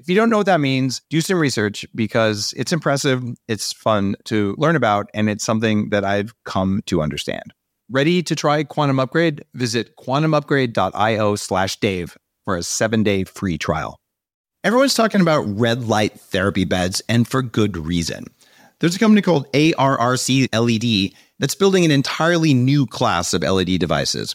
If you don't know what that means, do some research because it's impressive, it's fun to learn about, and it's something that I've come to understand. Ready to try Quantum Upgrade? Visit quantumupgrade.io slash Dave for a seven day free trial. Everyone's talking about red light therapy beds, and for good reason. There's a company called ARRC LED that's building an entirely new class of LED devices.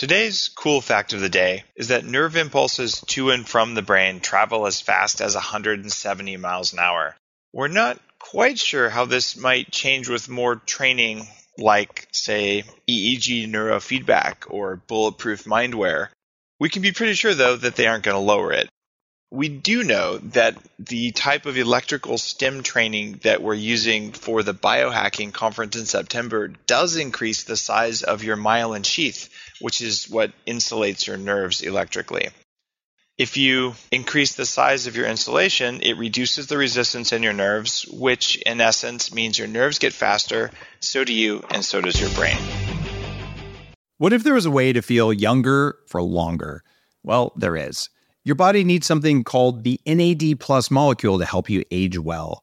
Today's cool fact of the day is that nerve impulses to and from the brain travel as fast as 170 miles an hour. We're not quite sure how this might change with more training like, say, EEG neurofeedback or bulletproof mindware. We can be pretty sure, though, that they aren't going to lower it. We do know that the type of electrical stem training that we're using for the biohacking conference in September does increase the size of your myelin sheath, which is what insulates your nerves electrically. If you increase the size of your insulation, it reduces the resistance in your nerves, which in essence means your nerves get faster, so do you, and so does your brain. What if there was a way to feel younger for longer? Well, there is. Your body needs something called the NAD plus molecule to help you age well.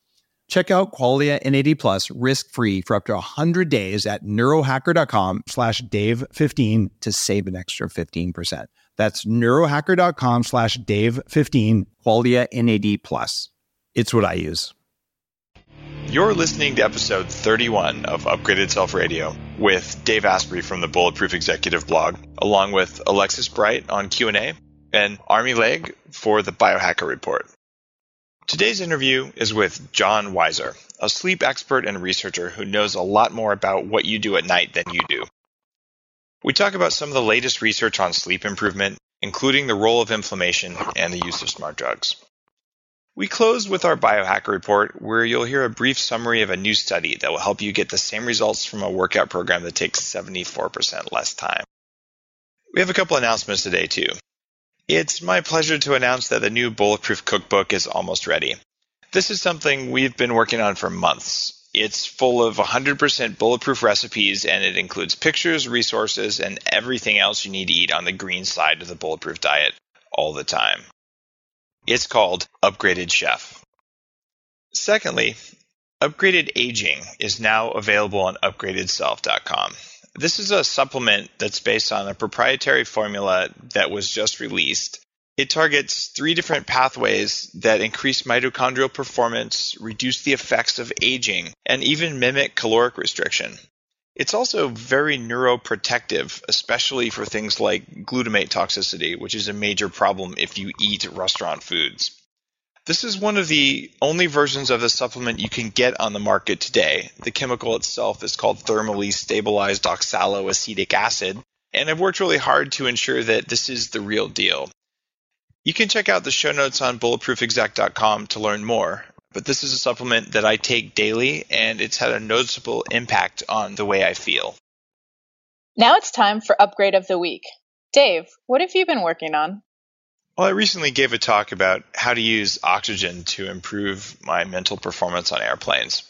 Check out Qualia NAD Plus risk-free for up to 100 days at neurohacker.com slash Dave15 to save an extra 15%. That's neurohacker.com slash Dave15, Qualia NAD Plus. It's what I use. You're listening to episode 31 of Upgraded Self Radio with Dave Asprey from the Bulletproof Executive blog, along with Alexis Bright on Q&A and Armi Legge for the Biohacker Report. Today's interview is with John Wisor, a sleep expert and researcher who knows a lot more about what you do at night than you do. We talk about some of the latest research on sleep improvement, including the role of inflammation and the use of smart drugs. We close with our biohacker report, where you'll hear a brief summary of a new study that will help you get the same results from a workout program that takes 74% less time. We have a couple announcements today, too. It's my pleasure to announce that the new Bulletproof Cookbook is almost ready. This is something we've been working on for months. It's full of 100% bulletproof recipes and it includes pictures, resources, and everything else you need to eat on the green side of the bulletproof diet all the time. It's called Upgraded Chef. Secondly, Upgraded Aging is now available on upgradedself.com. This is a supplement that's based on a proprietary formula that was just released it targets three different pathways that increase mitochondrial performance, reduce the effects of aging, and even mimic caloric restriction. It's also very neuroprotective, especially for things like glutamate toxicity, which is a major problem if you eat restaurant foods. This is one of the only versions of the supplement you can get on the market today. The chemical itself is called thermally stabilized oxaloacetic acid, and I've worked really hard to ensure that this is the real deal. You can check out the show notes on bulletproofexec.com to learn more, but this is a supplement that I take daily, and it's had a noticeable impact on the way I feel. Now it's time for Upgrade of the Week. Dave, what have you been working on? Well, I recently gave a talk about how to use oxygen to improve my mental performance on airplanes.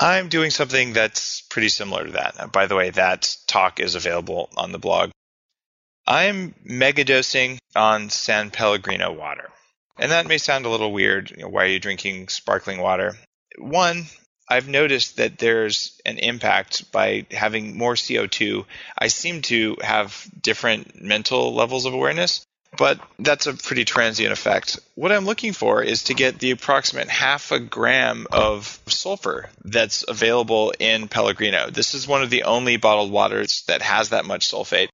I'm doing something that's pretty similar to that. By the way, that talk is available on the blog. I'm megadosing on San Pellegrino water. And that may sound a little weird. You know, why are you drinking sparkling water? One, I've noticed that there's an impact by having more CO2. I seem to have different mental levels of awareness but that's a pretty transient effect. What I'm looking for is to get the approximate half a gram of sulfur that's available in Pellegrino. This is one of the only bottled waters that has that much sulfate.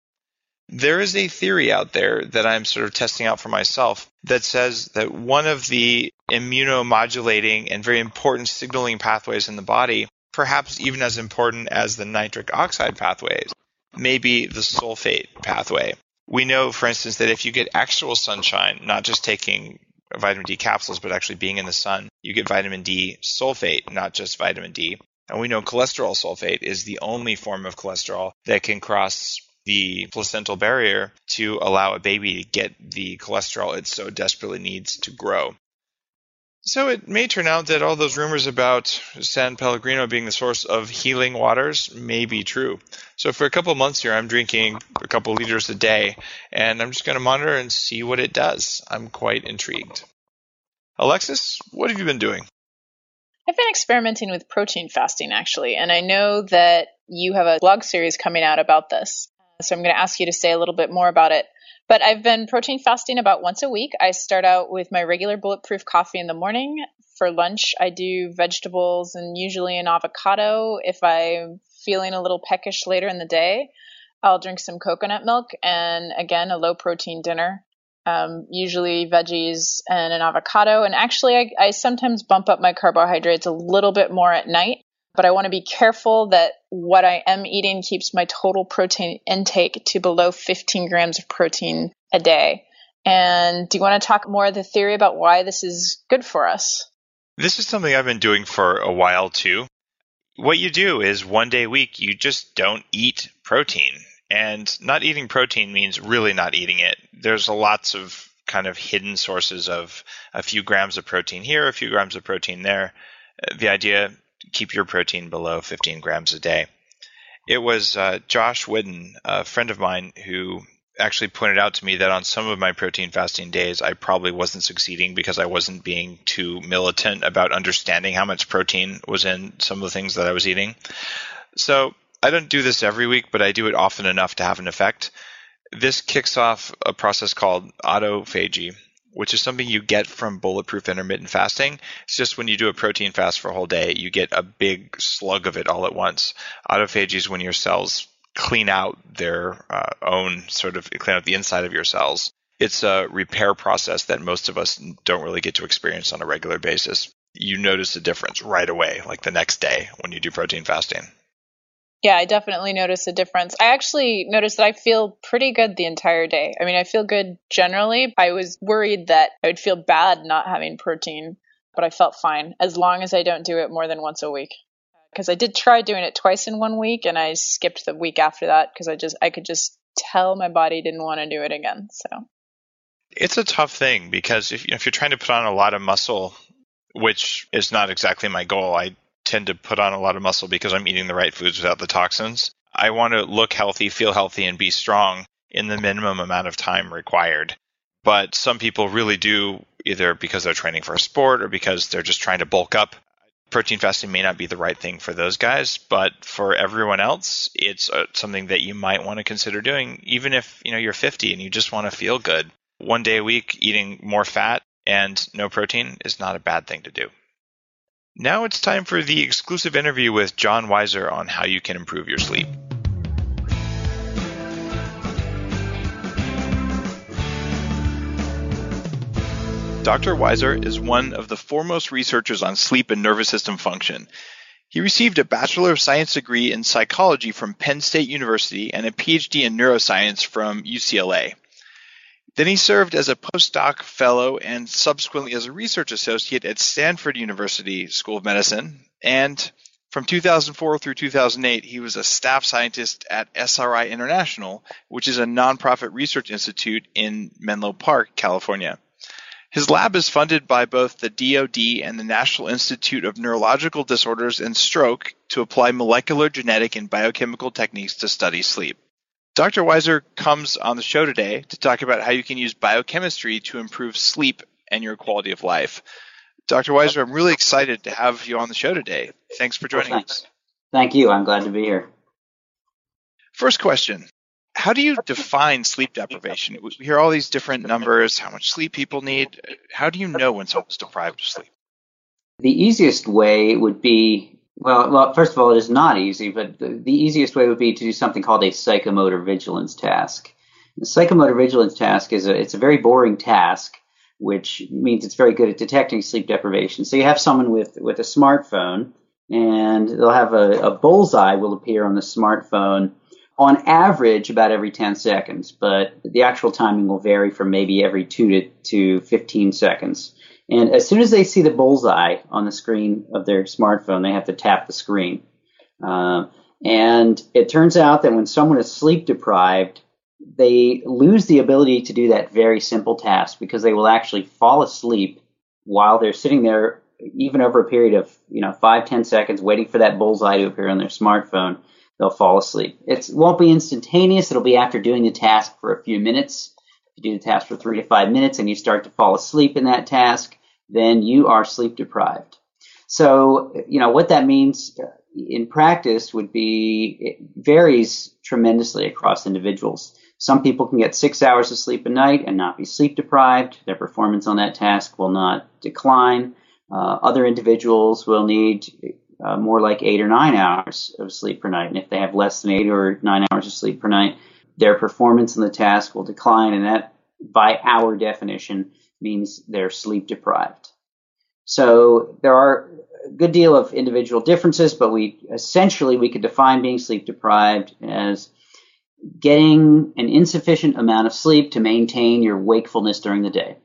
There is a theory out there that I'm sort of testing out for myself that says that one of the immunomodulating and very important signaling pathways in the body, perhaps even as important as the nitric oxide pathways, may be the sulfate pathway we know, for instance, that if you get actual sunshine, not just taking vitamin D capsules, but actually being in the sun, you get vitamin D sulfate, not just vitamin D. And we know cholesterol sulfate is the only form of cholesterol that can cross the placental barrier to allow a baby to get the cholesterol it so desperately needs to grow. So it may turn out that all those rumors about San Pellegrino being the source of healing waters may be true. So for a couple months here, I'm drinking a couple liters a day, and I'm just going to monitor and see what it does. I'm quite intrigued. Alexis, what have you been doing? I've been experimenting with protein fasting actually, and I know that you have a blog series coming out about this. So I'm going to ask you to say a little bit more about it. But I've been protein fasting about once a week. I start out with my regular bulletproof coffee in the morning. For lunch, I do vegetables and usually an avocado. If I'm feeling a little peckish later in the day, I'll drink some coconut milk and again, a low protein dinner. Um, usually veggies and an avocado. And actually, I, I sometimes bump up my carbohydrates a little bit more at night but I want to be careful that what I am eating keeps my total protein intake to below 15 grams of protein a day. And do you want to talk more of the theory about why this is good for us? This is something I've been doing for a while too. What you do is one day a week, you just don't eat protein. And not eating protein means really not eating it. There's lots of kind of hidden sources of a few grams of protein here, a few grams of protein there. The idea keep your protein below 15 grams a day. It was uh, Josh Whidden, a friend of mine, who actually pointed out to me that on some of my protein fasting days, I probably wasn't succeeding because I wasn't being too militant about understanding how much protein was in some of the things that I was eating. So I don't do this every week, but I do it often enough to have an effect. This kicks off a process called autophagy, which is something you get from bulletproof intermittent fasting. It's just when you do a protein fast for a whole day, you get a big slug of it all at once. Autophagy is when your cells clean out their uh, own sort of clean out the inside of your cells. It's a repair process that most of us don't really get to experience on a regular basis. You notice a difference right away, like the next day when you do protein fasting. Yeah, I definitely notice a difference. I actually noticed that I feel pretty good the entire day. I mean, I feel good generally. I was worried that I would feel bad not having protein, but I felt fine as long as I don't do it more than once a week. Because I did try doing it twice in one week and I skipped the week after that because I just I could just tell my body didn't want to do it again. So it's a tough thing because if, if you're trying to put on a lot of muscle, which is not exactly my goal, I tend to put on a lot of muscle because I'm eating the right foods without the toxins. I want to look healthy, feel healthy, and be strong in the minimum amount of time required. But some people really do, either because they're training for a sport or because they're just trying to bulk up. Protein fasting may not be the right thing for those guys, but for everyone else, it's uh, something that you might want to consider doing, even if you know you're 50 and you just want to feel good. One day a week, eating more fat and no protein is not a bad thing to do. Now it's time for the exclusive interview with John Wisor on how you can improve your sleep. Dr. Wisor is one of the foremost researchers on sleep and nervous system function. He received a Bachelor of Science degree in psychology from Penn State University and a PhD in neuroscience from UCLA. Then he served as a postdoc fellow and subsequently as a research associate at Stanford University School of Medicine. And from 2004 through 2008, he was a staff scientist at SRI International, which is a nonprofit research institute in Menlo Park, California. His lab is funded by both the DoD and the National Institute of Neurological Disorders and Stroke to apply molecular, genetic, and biochemical techniques to study sleep. Dr. Wisor comes on the show today to talk about how you can use biochemistry to improve sleep and your quality of life. Dr. Wisor, I'm really excited to have you on the show today. Thanks for joining well, us. Thank you. I'm glad to be here. First question How do you define sleep deprivation? We hear all these different numbers, how much sleep people need. How do you know when someone's deprived of sleep? The easiest way would be well, well, first of all, it is not easy, but the, the easiest way would be to do something called a psychomotor vigilance task. The psychomotor vigilance task is a it's a very boring task which means it's very good at detecting sleep deprivation. So you have someone with, with a smartphone, and they'll have a, a bullseye will appear on the smartphone on average about every 10 seconds, but the actual timing will vary from maybe every 2 to, to 15 seconds. And as soon as they see the bullseye on the screen of their smartphone, they have to tap the screen. Uh, and it turns out that when someone is sleep deprived, they lose the ability to do that very simple task because they will actually fall asleep while they're sitting there, even over a period of you know five ten seconds, waiting for that bullseye to appear on their smartphone. They'll fall asleep. It won't be instantaneous. It'll be after doing the task for a few minutes. If you do the task for three to five minutes and you start to fall asleep in that task, then you are sleep deprived. So, you know, what that means in practice would be, it varies tremendously across individuals. Some people can get six hours of sleep a night and not be sleep deprived. Their performance on that task will not decline. Uh, other individuals will need uh, more like eight or nine hours of sleep per night. And if they have less than eight or nine hours of sleep per night, their performance on the task will decline. And that, by our definition, means they're sleep deprived. So there are a good deal of individual differences, but we essentially we could define being sleep deprived as getting an insufficient amount of sleep to maintain your wakefulness during the day.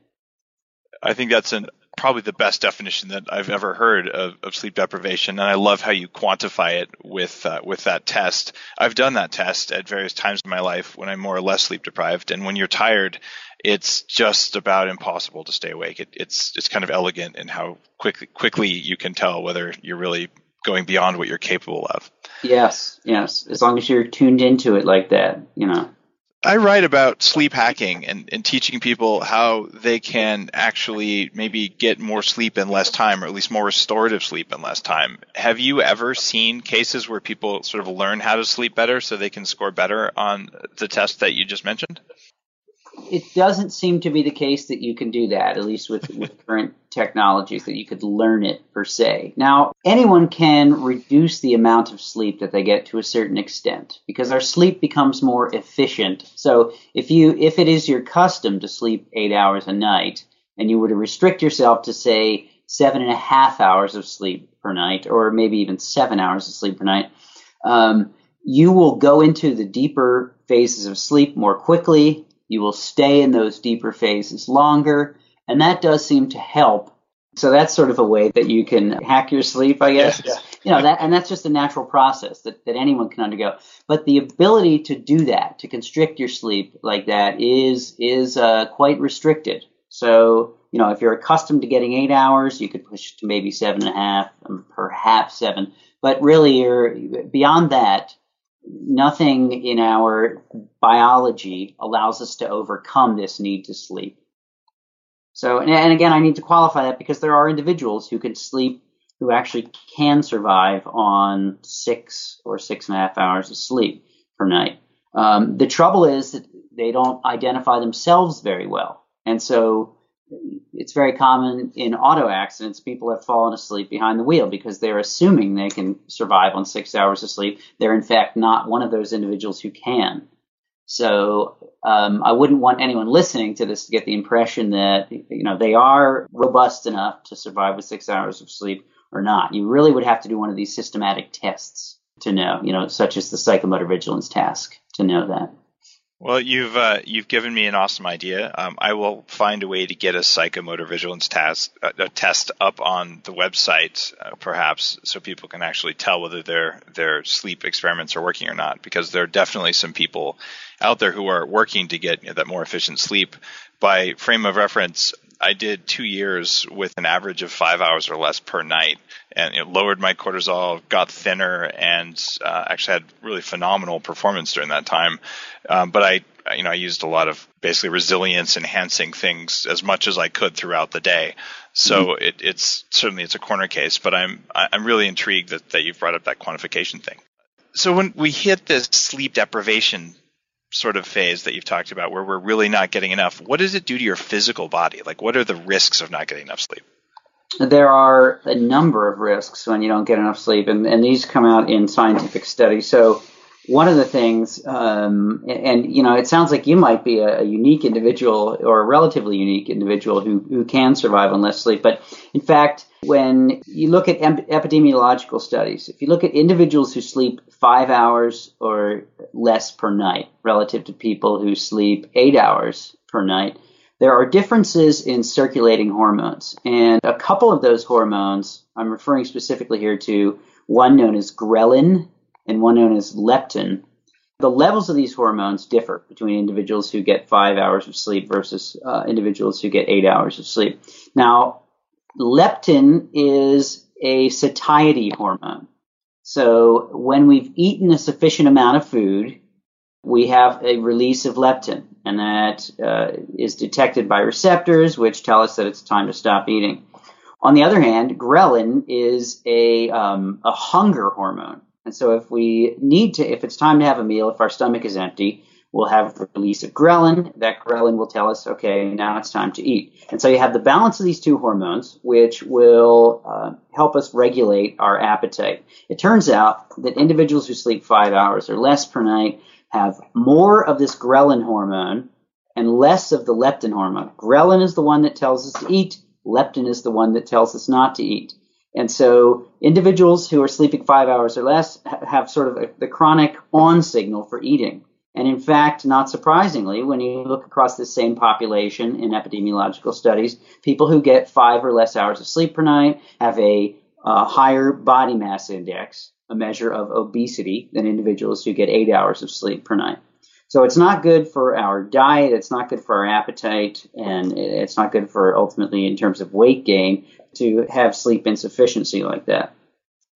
I think that's an, probably the best definition that I've ever heard of, of sleep deprivation, and I love how you quantify it with uh, with that test. I've done that test at various times in my life when I'm more or less sleep deprived, and when you're tired, it's just about impossible to stay awake. It, it's it's kind of elegant in how quickly quickly you can tell whether you're really going beyond what you're capable of. Yes, yes. As long as you're tuned into it like that, you know. I write about sleep hacking and, and teaching people how they can actually maybe get more sleep in less time, or at least more restorative sleep in less time. Have you ever seen cases where people sort of learn how to sleep better so they can score better on the test that you just mentioned? It doesn't seem to be the case that you can do that, at least with, with current technologies, that you could learn it per se. Now, anyone can reduce the amount of sleep that they get to a certain extent because our sleep becomes more efficient. So if you, if it is your custom to sleep eight hours a night and you were to restrict yourself to say seven and a half hours of sleep per night, or maybe even seven hours of sleep per night, um, you will go into the deeper phases of sleep more quickly you will stay in those deeper phases longer, and that does seem to help. So that's sort of a way that you can hack your sleep, I guess. Yeah, yeah. You know, that, and that's just a natural process that, that anyone can undergo. But the ability to do that, to constrict your sleep like that, is is uh, quite restricted. So you know, if you're accustomed to getting eight hours, you could push to maybe seven and a half, perhaps seven. But really, you're beyond that nothing in our biology allows us to overcome this need to sleep. So, and, again, I need to qualify that because there are individuals who can sleep, who actually can survive on six or six and a half hours of sleep per night. Um, the trouble is that they don't identify themselves very well. And so it's very common in auto accidents. People have fallen asleep behind the wheel because they're assuming they can survive on six hours of sleep. They're in fact not one of those individuals who can. So um, I wouldn't want anyone listening to this to get the impression that you know they are robust enough to survive with six hours of sleep or not. You really would have to do one of these systematic tests to know, you know, such as the psychomotor vigilance task to know that. Well, you've uh, you've given me an awesome idea. Um, I will find a way to get a psychomotor vigilance task uh, a test up on the website, uh, perhaps, so people can actually tell whether their their sleep experiments are working or not. Because there are definitely some people out there who are working to get you know, that more efficient sleep. By frame of reference, I did two years with an average of five hours or less per night, and it lowered my cortisol, got thinner, and uh, actually had really phenomenal performance during that time. Um, but I, you know, I used a lot of basically resilience enhancing things as much as I could throughout the day. So mm-hmm. it, it's certainly it's a corner case, but I'm I'm really intrigued that, that you've brought up that quantification thing. So when we hit this sleep deprivation sort of phase that you've talked about where we're really not getting enough, what does it do to your physical body? Like, what are the risks of not getting enough sleep? There are a number of risks when you don't get enough sleep, and, and these come out in scientific studies. So, one of the things, um, and, and, you know, it sounds like you might be a, a, unique individual or a relatively unique individual who, who can survive on less sleep. But in fact, when you look at em- epidemiological studies, if you look at individuals who sleep five hours or less per night relative to people who sleep eight hours per night, there are differences in circulating hormones. And a couple of those hormones, I'm referring specifically here to one known as ghrelin and one known as leptin. The levels of these hormones differ between individuals who get five hours of sleep versus uh, individuals who get eight hours of sleep. Now, leptin is a satiety hormone. So when we've eaten a sufficient amount of food, we have a release of leptin, and that uh, is detected by receptors, which tell us that it's time to stop eating. On the other hand, ghrelin is a, um, a hunger hormone. And so if we need to, if it's time to have a meal, if our stomach is empty, we'll have the release of ghrelin. That ghrelin will tell us, okay, now it's time to eat. And so you have the balance of these two hormones, which will uh, help us regulate our appetite. It turns out that individuals who sleep five hours or less per night have more of this ghrelin hormone and less of the leptin hormone. Ghrelin is the one that tells us to eat. Leptin is the one that tells us not to eat. And so individuals who are sleeping five hours or less have sort of a, the chronic on signal for eating. And in fact, not surprisingly, when you look across the same population in epidemiological studies, people who get five or less hours of sleep per night have a uh, higher body mass index, a measure of obesity, than individuals who get eight hours of sleep per night. So it's not good for our diet, it's not good for our appetite, and it's not good for ultimately in terms of weight gain to have sleep insufficiency like that.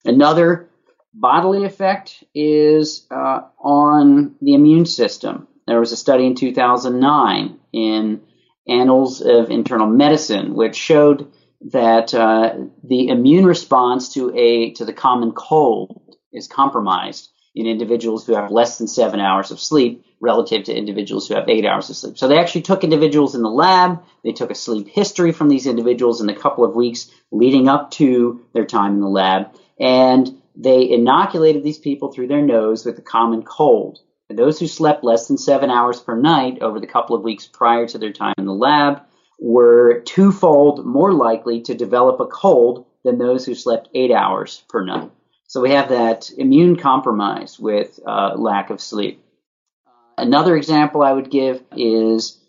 Another bodily effect is uh, on the immune system. There was a study in 2009 in Annals of Internal Medicine which showed that uh, the immune response to a to the common cold is compromised in individuals who have less than seven hours of sleep relative to individuals who have eight hours of sleep. So they actually took individuals in the lab, they took a sleep history from these individuals in the couple of weeks leading up to their time in the lab, and they inoculated these people through their nose with a common cold. And those who slept less than seven hours per night over the couple of weeks prior to their time in the lab were twofold more likely to develop a cold than those who slept eight hours per night. So we have that immune compromise with uh, lack of sleep. Another example I would give is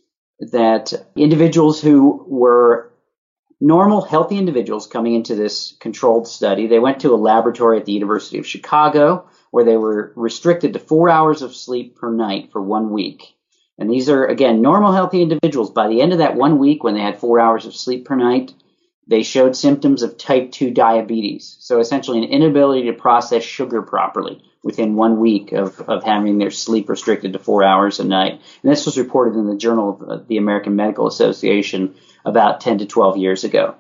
that individuals who were normal, healthy individuals coming into this controlled study, they went to a laboratory at the University of Chicago where they were restricted to four hours of sleep per night for one week. And these are, again, normal, healthy individuals. By the end of that one week, when they had four hours of sleep per night, they showed symptoms of type 2 diabetes. So essentially, an inability to process sugar properly within one week of, of having their sleep restricted to four hours a night. And this was reported in the Journal of uh, the American Medical Association about 10 to 12 years ago.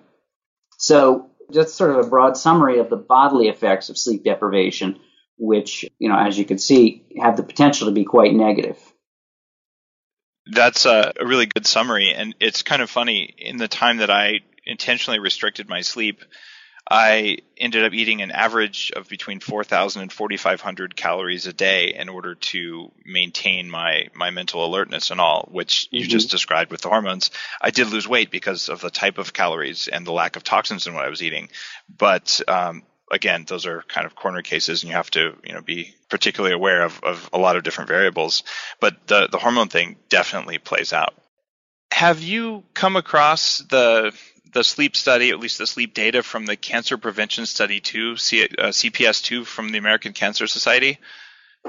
So that's sort of a broad summary of the bodily effects of sleep deprivation, which, you know, as you can see, have the potential to be quite negative. That's a, really good summary. And it's kind of funny in the time that I intentionally restricted my sleep, I ended up eating an average of between 4,000 and 4,500 calories a day in order to maintain my, my mental alertness and all, which you mm-hmm. just described with the hormones. I did lose weight because of the type of calories and the lack of toxins in what I was eating. But um, again, those are kind of corner cases, and you have to you know be particularly aware of, of a lot of different variables. But the the hormone thing definitely plays out. Have you come across the the sleep study, at least the sleep data from the Cancer Prevention Study 2, C, uh, CPS2 from the American Cancer Society,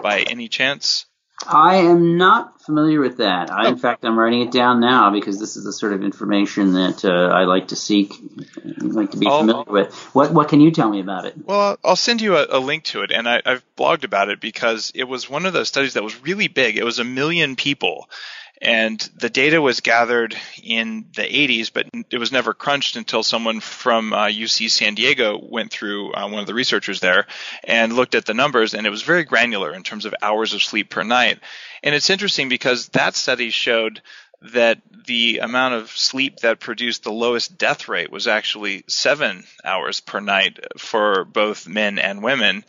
by any chance? I am not familiar with that. I, in oh. fact, I'm writing it down now because this is the sort of information that uh, I like to seek, like to be I'll, familiar with. What What can you tell me about it? Well, I'll send you a, a link to it, and I, I've blogged about it because it was one of those studies that was really big. It was a million people, and the data was gathered in the 80s, but it was never crunched until someone from uh, UC San Diego went through, uh, one of the researchers there, and looked at the numbers, and it was very granular in terms of hours of sleep per night. And it's interesting because that study showed that the amount of sleep that produced the lowest death rate was actually seven hours per night for both men and women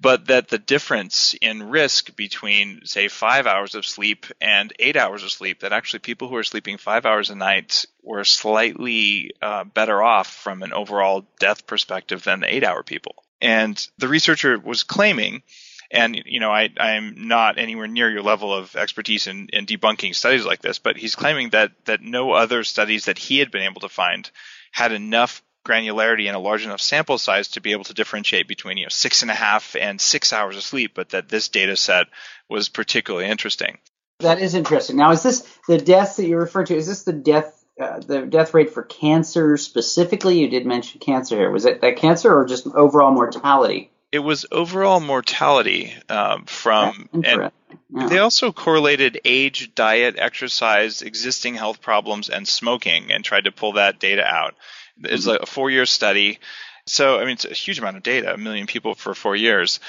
but that the difference in risk between, say, five hours of sleep and eight hours of sleep, that actually people who are sleeping five hours a night were slightly uh, better off from an overall death perspective than the eight hour people. And the researcher was claiming, and you know, I, I'm not anywhere near your level of expertise in, in debunking studies like this, but he's claiming that that no other studies that he had been able to find had enough granularity and a large enough sample size to be able to differentiate between you know six and a half and six hours of sleep, but that this data set was particularly interesting. That is interesting. Now, is this the deaths that you refer to? Is this the death uh, the death rate for cancer specifically? You did mention cancer here. Was it that cancer or just overall mortality? It was overall mortality um, from, and yeah. they also correlated age, diet, exercise, existing health problems, and smoking, and tried to pull that data out. It's mm-hmm. a four year study. So, I mean, it's a huge amount of data, a million people for four years.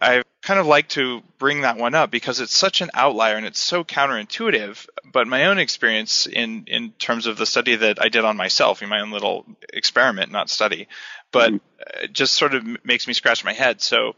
I kind of like to bring that one up because it's such an outlier and it's so counterintuitive. But my own experience in, in terms of the study that I did on myself, in my own little experiment, not study, but mm-hmm. just sort of makes me scratch my head. So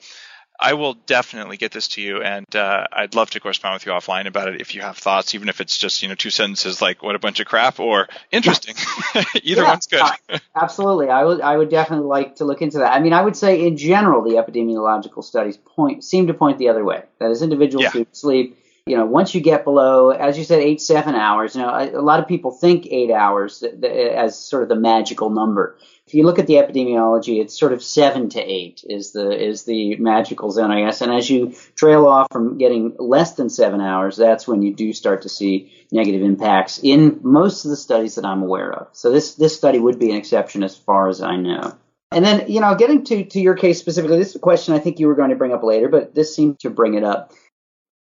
I will definitely get this to you, and uh, I'd love to correspond with you offline about it if you have thoughts, even if it's just you know two sentences like "what a bunch of crap" or "interesting." Either yeah, one's good. absolutely, I would I would definitely like to look into that. I mean, I would say in general, the epidemiological studies point seem to point the other way. That is, individuals yeah. who sleep. You know, once you get below, as you said, eight seven hours. You know, a, a lot of people think eight hours as sort of the magical number if you look at the epidemiology, it's sort of seven to eight is the is the magical zone, I guess. And as you trail off from getting less than seven hours, that's when you do start to see negative impacts in most of the studies that I'm aware of. So this this study would be an exception as far as I know. And then, you know, getting to, to your case specifically, this is a question I think you were going to bring up later, but this seemed to bring it up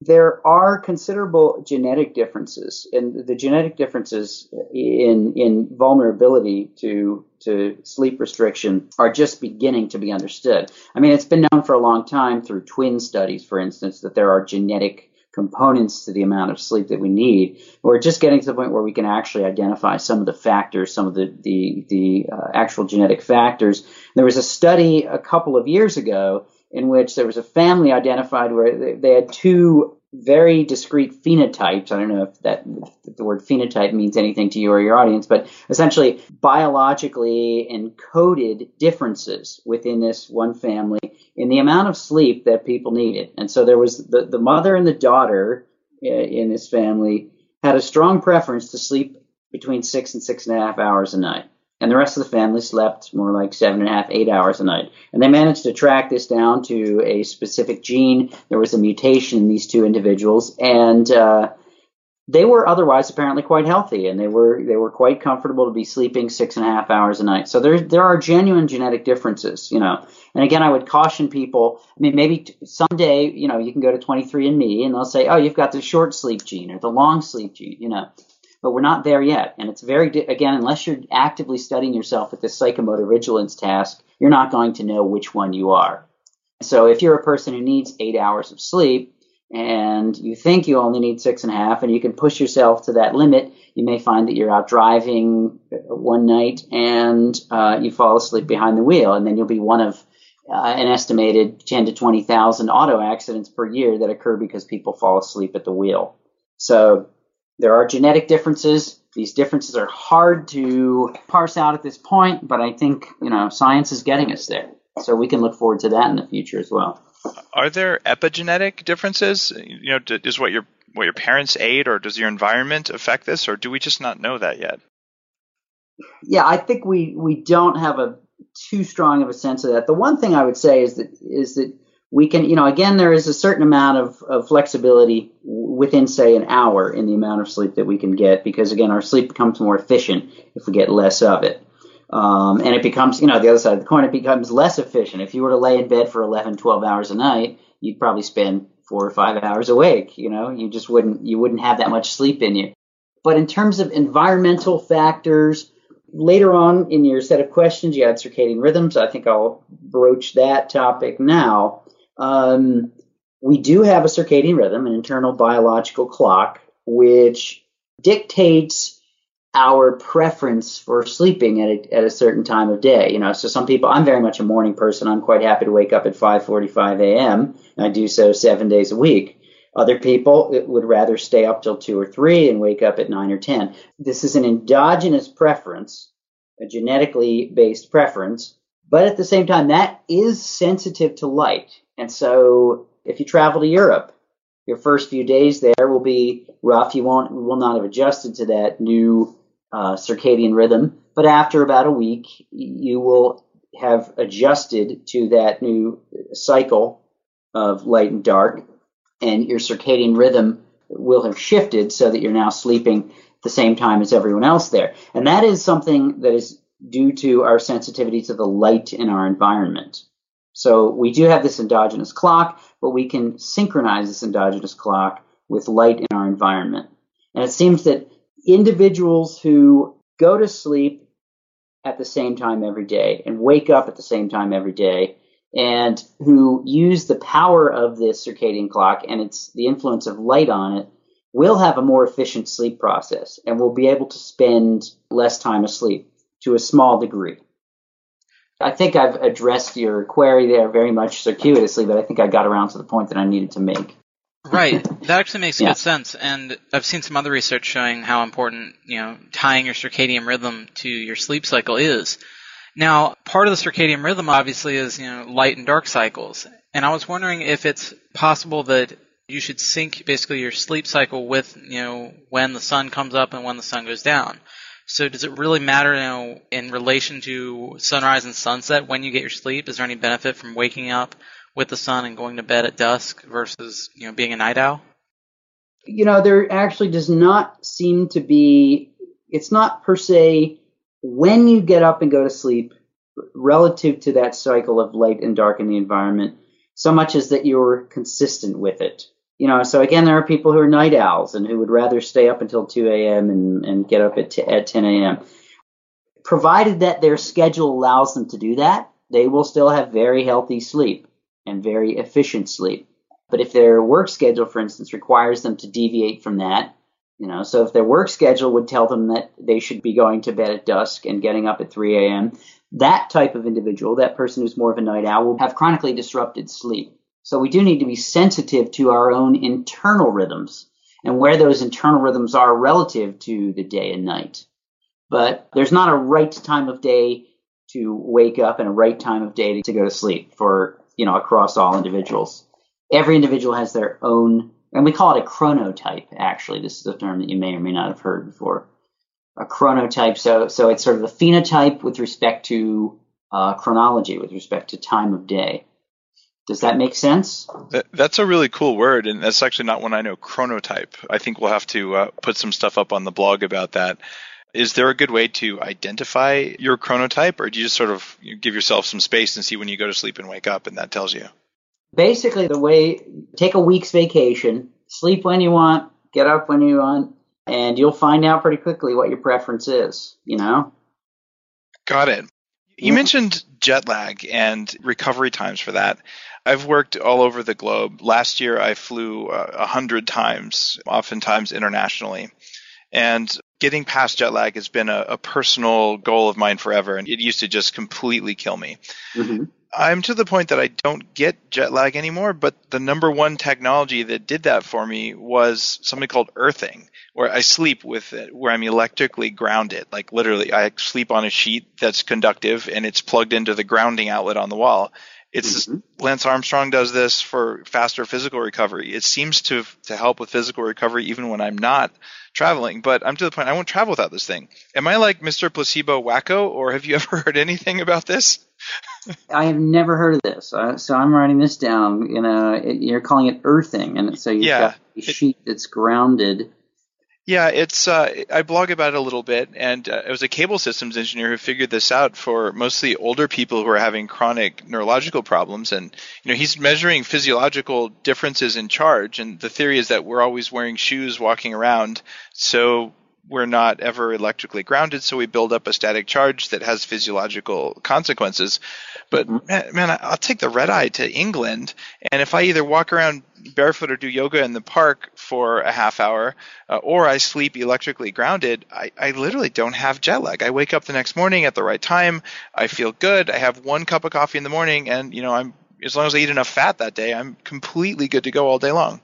there are considerable genetic differences, and the genetic differences in in vulnerability to to sleep restriction are just beginning to be understood. I mean, it's been known for a long time through twin studies, for instance, that there are genetic components to the amount of sleep that we need. We're just getting to the point where we can actually identify some of the factors, some of the the, the uh, actual genetic factors. There was a study a couple of years ago in which there was a family identified where they, had two very discrete phenotypes. I don't know if that if the word phenotype means anything to you or your audience, but essentially biologically encoded differences within this one family in the amount of sleep that people needed. And so there was the, the mother and the daughter uh, in this family had a strong preference to sleep between six and six and a half hours a night and the rest of the family slept more like seven and a half, eight hours a night. And they managed to track this down to a specific gene. There was a mutation in these two individuals, and uh, they were otherwise apparently quite healthy, and they were they were quite comfortable to be sleeping six and a half hours a night. So there there are genuine genetic differences, you know. And again, I would caution people. I mean, maybe t- someday, you know, you can go to 23andMe and they'll say, "Oh, you've got the short sleep gene or the long sleep gene," you know but we're not there yet. And it's very, again, unless you're actively studying yourself with this psychomotor vigilance task, you're not going to know which one you are. So if you're a person who needs eight hours of sleep, and you think you only need six and a half, and you can push yourself to that limit, you may find that you're out driving one night and uh, you fall asleep behind the wheel, and then you'll be one of uh, an estimated 10 to 20,000 auto accidents per year that occur because people fall asleep at the wheel. So there are genetic differences. These differences are hard to parse out at this point, but I think, you know, science is getting us there. So we can look forward to that in the future as well. Are there epigenetic differences? You know, is what your what your parents ate, or does your environment affect this, or do we just not know that yet? Yeah, I think we we don't have a too strong of a sense of that. The one thing I would say is that is that we can, you know, again, there is a certain amount of, of flexibility within, say, an hour in the amount of sleep that we can get, because again, our sleep becomes more efficient if we get less of it. Um, and it becomes, you know, the other side of the coin, it becomes less efficient. If you were to lay in bed for 11, 12 hours a night, you'd probably spend four or five hours awake. You know, you just wouldn't, you wouldn't have that much sleep in you. But in terms of environmental factors, later on in your set of questions, you had circadian rhythms. I think I'll broach that topic now. Um, we do have a circadian rhythm, an internal biological clock, which dictates our preference for sleeping at a, at a certain time of day. You know, so some people, I'm very much a morning person. I'm quite happy to wake up at 5:45 a.m. and I do so seven days a week. Other people would rather stay up till two or three and wake up at nine or ten. This is an endogenous preference, a genetically based preference, but at the same time, that is sensitive to light. And so, if you travel to Europe, your first few days there will be rough. You won't will not have adjusted to that new uh, circadian rhythm. But after about a week, you will have adjusted to that new cycle of light and dark, and your circadian rhythm will have shifted so that you're now sleeping the same time as everyone else there. And that is something that is due to our sensitivity to the light in our environment. So we do have this endogenous clock, but we can synchronize this endogenous clock with light in our environment. And it seems that individuals who go to sleep at the same time every day and wake up at the same time every day and who use the power of this circadian clock and it's the influence of light on it will have a more efficient sleep process and will be able to spend less time asleep to a small degree. I think I've addressed your query there very much circuitously, but I think I got around to the point that I needed to make. Right. That actually makes yeah. good sense. And I've seen some other research showing how important, you know, tying your circadian rhythm to your sleep cycle is. Now, part of the circadian rhythm obviously is, you know, light and dark cycles. And I was wondering if it's possible that you should sync basically your sleep cycle with, you know, when the sun comes up and when the sun goes down. So does it really matter, you in relation to sunrise and sunset when you get your sleep? Is there any benefit from waking up with the sun and going to bed at dusk versus you know being a night owl? You know, there actually does not seem to be. It's not per se when you get up and go to sleep relative to that cycle of light and dark in the environment, so much as that you're consistent with it. You know, so again, there are people who are night owls and who would rather stay up until 2 a.m. and, and get up at, t- at 10 a.m. Provided that their schedule allows them to do that, they will still have very healthy sleep and very efficient sleep. But if their work schedule, for instance, requires them to deviate from that, you know, so if their work schedule would tell them that they should be going to bed at dusk and getting up at 3 a.m., that type of individual, that person who's more of a night owl, will have chronically disrupted sleep. So we do need to be sensitive to our own internal rhythms and where those internal rhythms are relative to the day and night. But there's not a right time of day to wake up and a right time of day to go to sleep for you know, across all individuals. Every individual has their own, and we call it a chronotype, actually. This is a term that you may or may not have heard before. A chronotype, so, so it's sort of a phenotype with respect to uh, chronology, with respect to time of day. Does that make sense? That's a really cool word, and that's actually not one I know. Chronotype. I think we'll have to uh, put some stuff up on the blog about that. Is there a good way to identify your chronotype, or do you just sort of give yourself some space and see when you go to sleep and wake up, and that tells you? Basically, the way take a week's vacation, sleep when you want, get up when you want, and you'll find out pretty quickly what your preference is. You know. Got it. You mentioned jet lag and recovery times for that. I've worked all over the globe. Last year, I flew uh, a uh, hundred times, oftentimes internationally. And getting past jet lag has been a, a, personal goal of mine forever, and it used to just completely kill me. Mm-hmm. I'm to the point that I don't get jet lag anymore, but the number one technology that did that for me was something called earthing, where I sleep with it, where I'm electrically grounded. Like literally, I sleep on a sheet that's conductive and it's plugged into the grounding outlet on the wall. It's mm-hmm. Lance Armstrong does this for faster physical recovery. It seems to to help with physical recovery even when I'm not traveling. But I'm to the point I won't travel without this thing. Am I like Mr. Placebo wacko, or have you ever heard anything about this? I have never heard of this, uh, so I'm writing this down. You know, it, you're calling it earthing, and so you've yeah, got a sheet that's grounded yeah, it's uh, I blog about it a little bit, and uh, I was a cable systems engineer who figured this out for mostly older people who are having chronic neurological problems, and you know he's measuring physiological differences in charge, and the theory is that we're always wearing shoes walking around, so we're not ever electrically grounded, so we build up a static charge that has physiological consequences. But mm-hmm. man, man, I'll take the red eye to England, and if I either walk around barefoot or do yoga in the park for a half hour, uh, or I sleep electrically grounded, I, I literally don't have jet lag. I wake up the next morning at the right time. I feel good. I have one cup of coffee in the morning, and you know, I'm as long as I eat enough fat that day, I'm completely good to go all day long.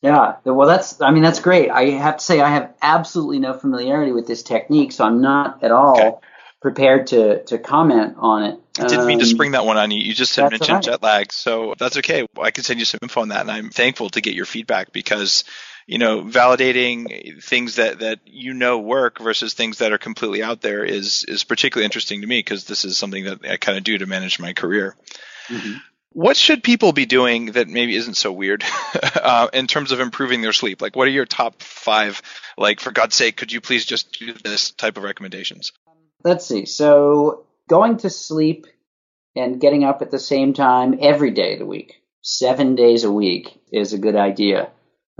Yeah, well, that's I mean that's great. I have to say I have absolutely no familiarity with this technique, so I'm not at all okay. prepared to to comment on it. I didn't mean to um, spring that one on you. You just had mentioned right. jet lag, so that's okay. I can send you some info on that, and I'm thankful to get your feedback because you know validating things that that you know work versus things that are completely out there is is particularly interesting to me because this is something that I kind of do to manage my career. Mm-hmm. What should people be doing that maybe isn't so weird uh, in terms of improving their sleep? Like, what are your top five? Like, for God's sake, could you please just do this type of recommendations? Let's see. So, going to sleep and getting up at the same time every day of the week, seven days a week, is a good idea.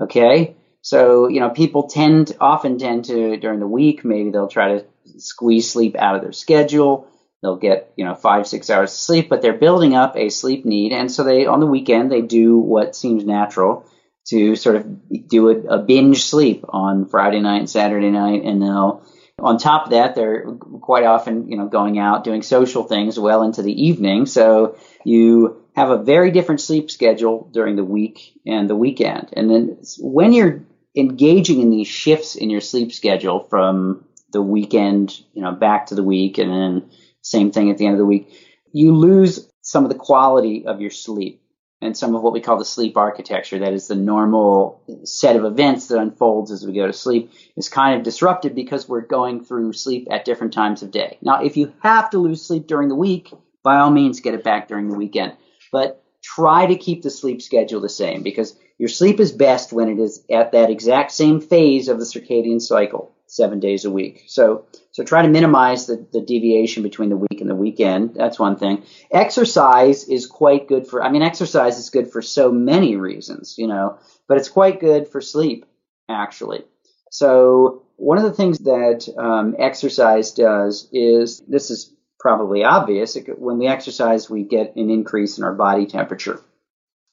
Okay? So, you know, people tend, often tend to, during the week, maybe they'll try to squeeze sleep out of their schedule they'll get you know five six hours of sleep but they're building up a sleep need. And so they on the weekend they do what seems natural to sort of do a, a binge sleep on friday night and saturday night. And they'll on top of that they're quite often you know going out doing social things well into the evening. So you have a very different sleep schedule during the week and the weekend. And then when you're engaging in these shifts in your sleep schedule from the weekend you know back to the week and then same thing at the end of the week. You lose some of the quality of your sleep and some of what we call the sleep architecture. That is the normal set of events that unfolds as we go to sleep is kind of disrupted because we're going through sleep at different times of day. Now, if you have to lose sleep during the week, by all means get it back during the weekend. But try to keep the sleep schedule the same because your sleep is best when it is at that exact same phase of the circadian cycle seven days a week. So, so try to minimize the, the deviation between the week and the weekend. That's one thing. Exercise is quite good for, I mean, exercise is good for so many reasons, you know, but it's quite good for sleep, actually. So one of the things that um, exercise does is, this is probably obvious, when we exercise, we get an increase in our body temperature.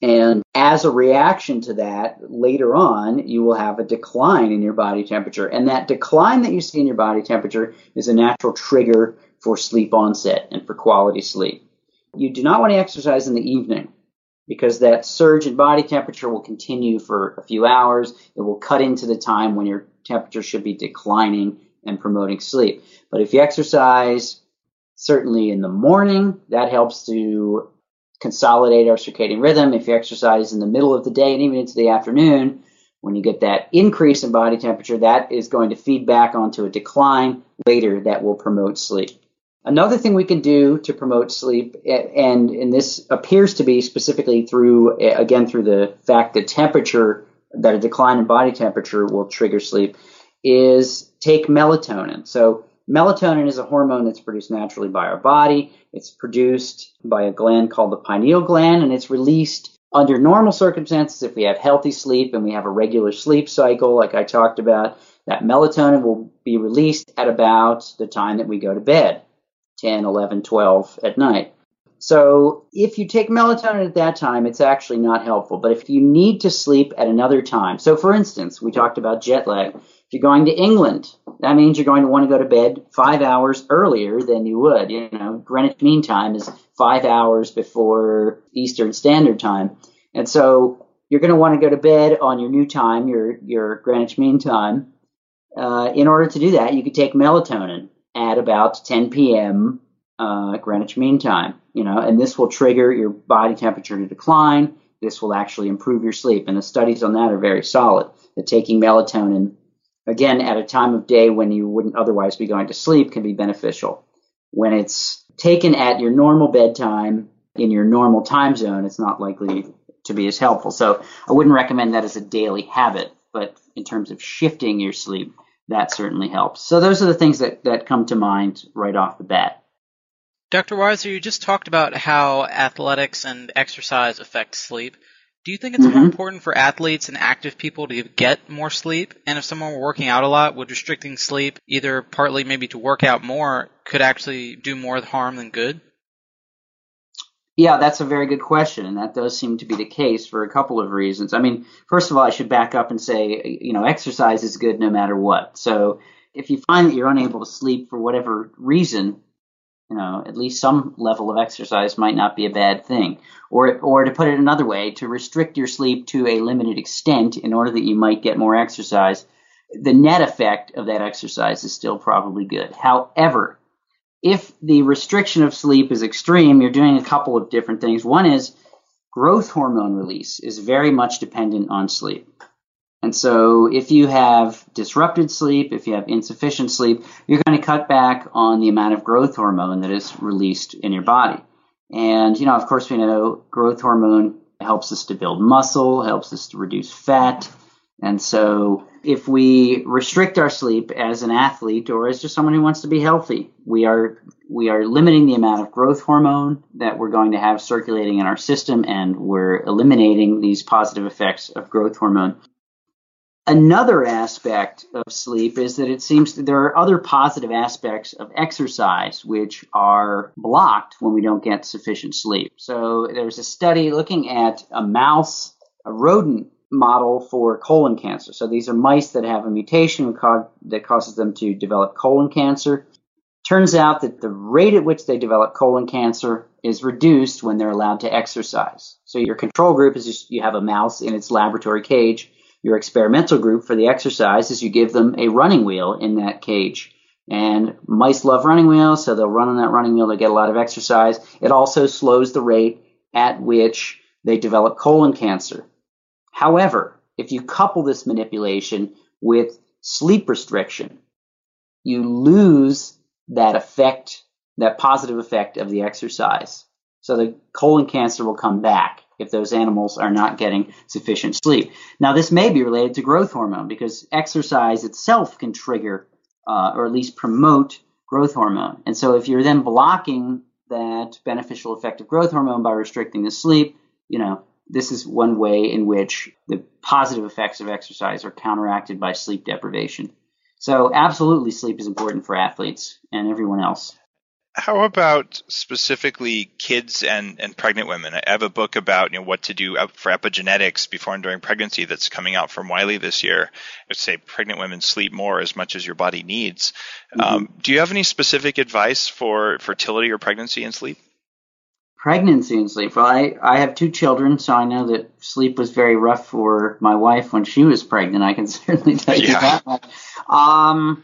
And as a reaction to that, later on, you will have a decline in your body temperature. And that decline that you see in your body temperature is a natural trigger for sleep onset and for quality sleep. You do not want to exercise in the evening because that surge in body temperature will continue for a few hours. It will cut into the time when your temperature should be declining and promoting sleep. But if you exercise certainly in the morning, that helps to consolidate our circadian rhythm. If you exercise in the middle of the day and even into the afternoon, when you get that increase in body temperature, that is going to feed back onto a decline later that will promote sleep. Another thing we can do to promote sleep, and, and this appears to be specifically through, again, through the fact that temperature, that a decline in body temperature will trigger sleep, is take melatonin. So Melatonin is a hormone that's produced naturally by our body. It's produced by a gland called the pineal gland, and it's released under normal circumstances if we have healthy sleep and we have a regular sleep cycle, like I talked about. That melatonin will be released at about the time that we go to bed, 10, 11, 12 at night. So if you take melatonin at that time, it's actually not helpful. But if you need to sleep at another time, so for instance, we talked about jet lag. You're going to England, that means you're going to want to go to bed five hours earlier than you would. You know, Greenwich Mean Time is five hours before Eastern Standard Time. And so you're going to want to go to bed on your new time, your, your Greenwich Mean Time. Uh, in order to do that, you could take melatonin at about 10 p.m. Uh, Greenwich Mean Time, you know, and this will trigger your body temperature to decline. This will actually improve your sleep. And the studies on that are very solid. That taking melatonin again, at a time of day when you wouldn't otherwise be going to sleep can be beneficial. When it's taken at your normal bedtime in your normal time zone, it's not likely to be as helpful. So I wouldn't recommend that as a daily habit, but in terms of shifting your sleep, that certainly helps. So those are the things that, that come to mind right off the bat. Dr. Wisor, you just talked about how athletics and exercise affect sleep. Do you think it's mm-hmm. more important for athletes and active people to get more sleep? And if someone were working out a lot, would restricting sleep, either partly maybe to work out more, could actually do more harm than good? Yeah, that's a very good question, and that does seem to be the case for a couple of reasons. I mean, first of all, I should back up and say, you know, exercise is good no matter what. So if you find that you're unable to sleep for whatever reason, you know, at least some level of exercise might not be a bad thing. Or, or to put it another way, to restrict your sleep to a limited extent in order that you might get more exercise, the net effect of that exercise is still probably good. However, if the restriction of sleep is extreme, you're doing a couple of different things. One is growth hormone release is very much dependent on sleep. And so if you have disrupted sleep, if you have insufficient sleep, you're going to cut back on the amount of growth hormone that is released in your body. And, you know, of course, we know growth hormone helps us to build muscle, helps us to reduce fat. And so if we restrict our sleep as an athlete or as just someone who wants to be healthy, we are we are limiting the amount of growth hormone that we're going to have circulating in our system and we're eliminating these positive effects of growth hormone. Another aspect of sleep is that it seems that there are other positive aspects of exercise which are blocked when we don't get sufficient sleep. So there's a study looking at a mouse, a rodent model for colon cancer. So these are mice that have a mutation that causes them to develop colon cancer. Turns out that the rate at which they develop colon cancer is reduced when they're allowed to exercise. So your control group is just, you have a mouse in its laboratory cage your experimental group for the exercise is you give them a running wheel in that cage. And mice love running wheels, so they'll run on that running wheel to get a lot of exercise. It also slows the rate at which they develop colon cancer. However, if you couple this manipulation with sleep restriction, you lose that effect, that positive effect of the exercise. So the colon cancer will come back if those animals are not getting sufficient sleep. Now, this may be related to growth hormone because exercise itself can trigger uh, or at least promote growth hormone. And so, if you're then blocking that beneficial effect of growth hormone by restricting the sleep, you know, this is one way in which the positive effects of exercise are counteracted by sleep deprivation. So, absolutely, sleep is important for athletes and everyone else. How about specifically kids and, and pregnant women? I have a book about you know what to do for epigenetics before and during pregnancy that's coming out from Wiley this year. I would say pregnant women sleep more as much as your body needs. Mm-hmm. Um, do you have any specific advice for fertility or pregnancy and sleep? Pregnancy and sleep. Well, I, I have two children, so I know that sleep was very rough for my wife when she was pregnant. I can certainly tell you that. Um,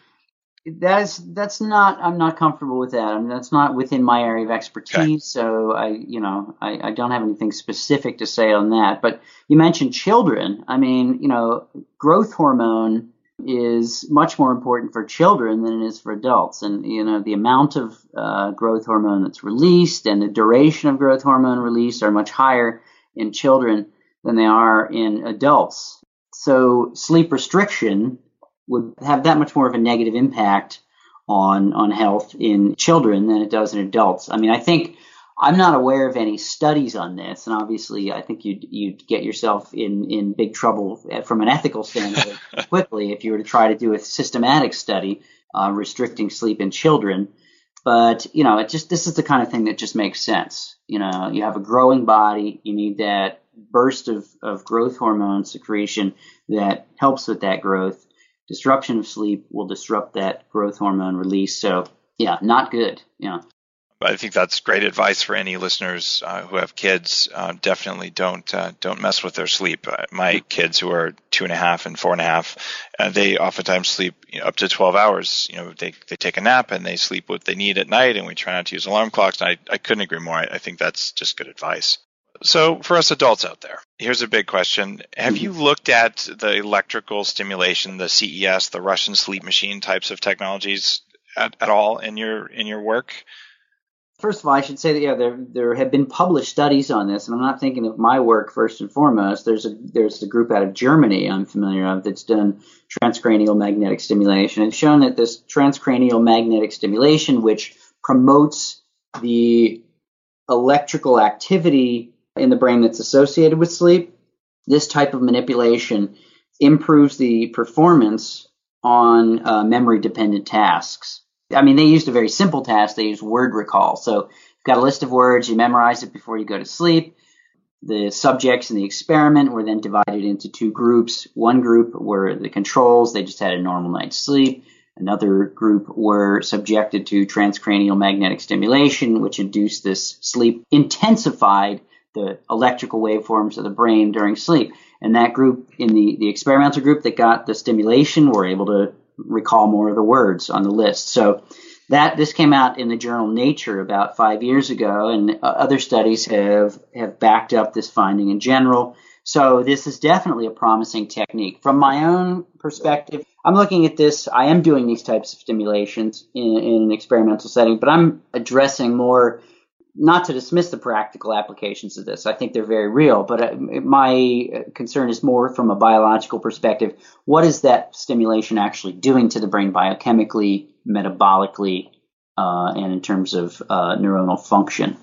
that's that's not i'm not comfortable with that. I mean that's not within my area of expertise okay. so i you know I, I don't have anything specific to say on that. But you mentioned children. I mean you know growth hormone is much more important for children than it is for adults. And you know the amount of uh, growth hormone that's released and the duration of growth hormone release are much higher in children than they are in adults. So sleep restriction would have that much more of a negative impact on on health in children than it does in adults. I mean, I think I'm not aware of any studies on this, and obviously, I think you'd you'd get yourself in in big trouble from an ethical standpoint quickly if you were to try to do a systematic study uh, restricting sleep in children. But you know, it just this is the kind of thing that just makes sense. You know, you have a growing body, you need that burst of, of growth hormone secretion that helps with that growth. Disruption of sleep will disrupt that growth hormone release. So yeah, not good. Yeah. I think that's great advice for any listeners uh, who have kids. Uh, definitely don't uh, don't mess with their sleep. Uh, my kids who are two and a half and four and a half, uh, they oftentimes sleep you know, up to 12 hours. You know, they they take a nap and they sleep what they need at night, and we try not to use alarm clocks. And I, I couldn't agree more. I, I think that's just good advice. So, for us adults out there, here's a big question. Have you mm-hmm. looked at the electrical stimulation, the CES, the Russian sleep machine types of technologies at, at all in your in your work? First of all, I should say that yeah, there there have been published studies on this, and I'm not thinking of my work first and foremost. There's a there's a group out of Germany I'm familiar of that's done transcranial magnetic stimulation and shown that this transcranial magnetic stimulation, which promotes the electrical activity in the brain that's associated with sleep, this type of manipulation improves the performance on uh, memory dependent tasks. I mean, they used a very simple task. They used word recall. So you've got a list of words, you memorize it before you go to sleep. The subjects in the experiment were then divided into two groups. One group were the controls, they just had a normal night's sleep. Another group were subjected to transcranial magnetic stimulation, which induced this sleep, intensified the electrical waveforms of the brain during sleep. And that group, in the, the experimental group that got the stimulation, were able to recall more of the words on the list. So that this came out in the journal Nature about five years ago, and uh, other studies have have backed up this finding in general. So this is definitely a promising technique. From my own perspective, I'm looking at this. I am doing these types of stimulations in, in an experimental setting, but I'm addressing more not to dismiss the practical applications of this. I think they're very real, but uh, my concern is more from a biological perspective. What is that stimulation actually doing to the brain biochemically, metabolically, uh, and in terms of uh, neuronal function?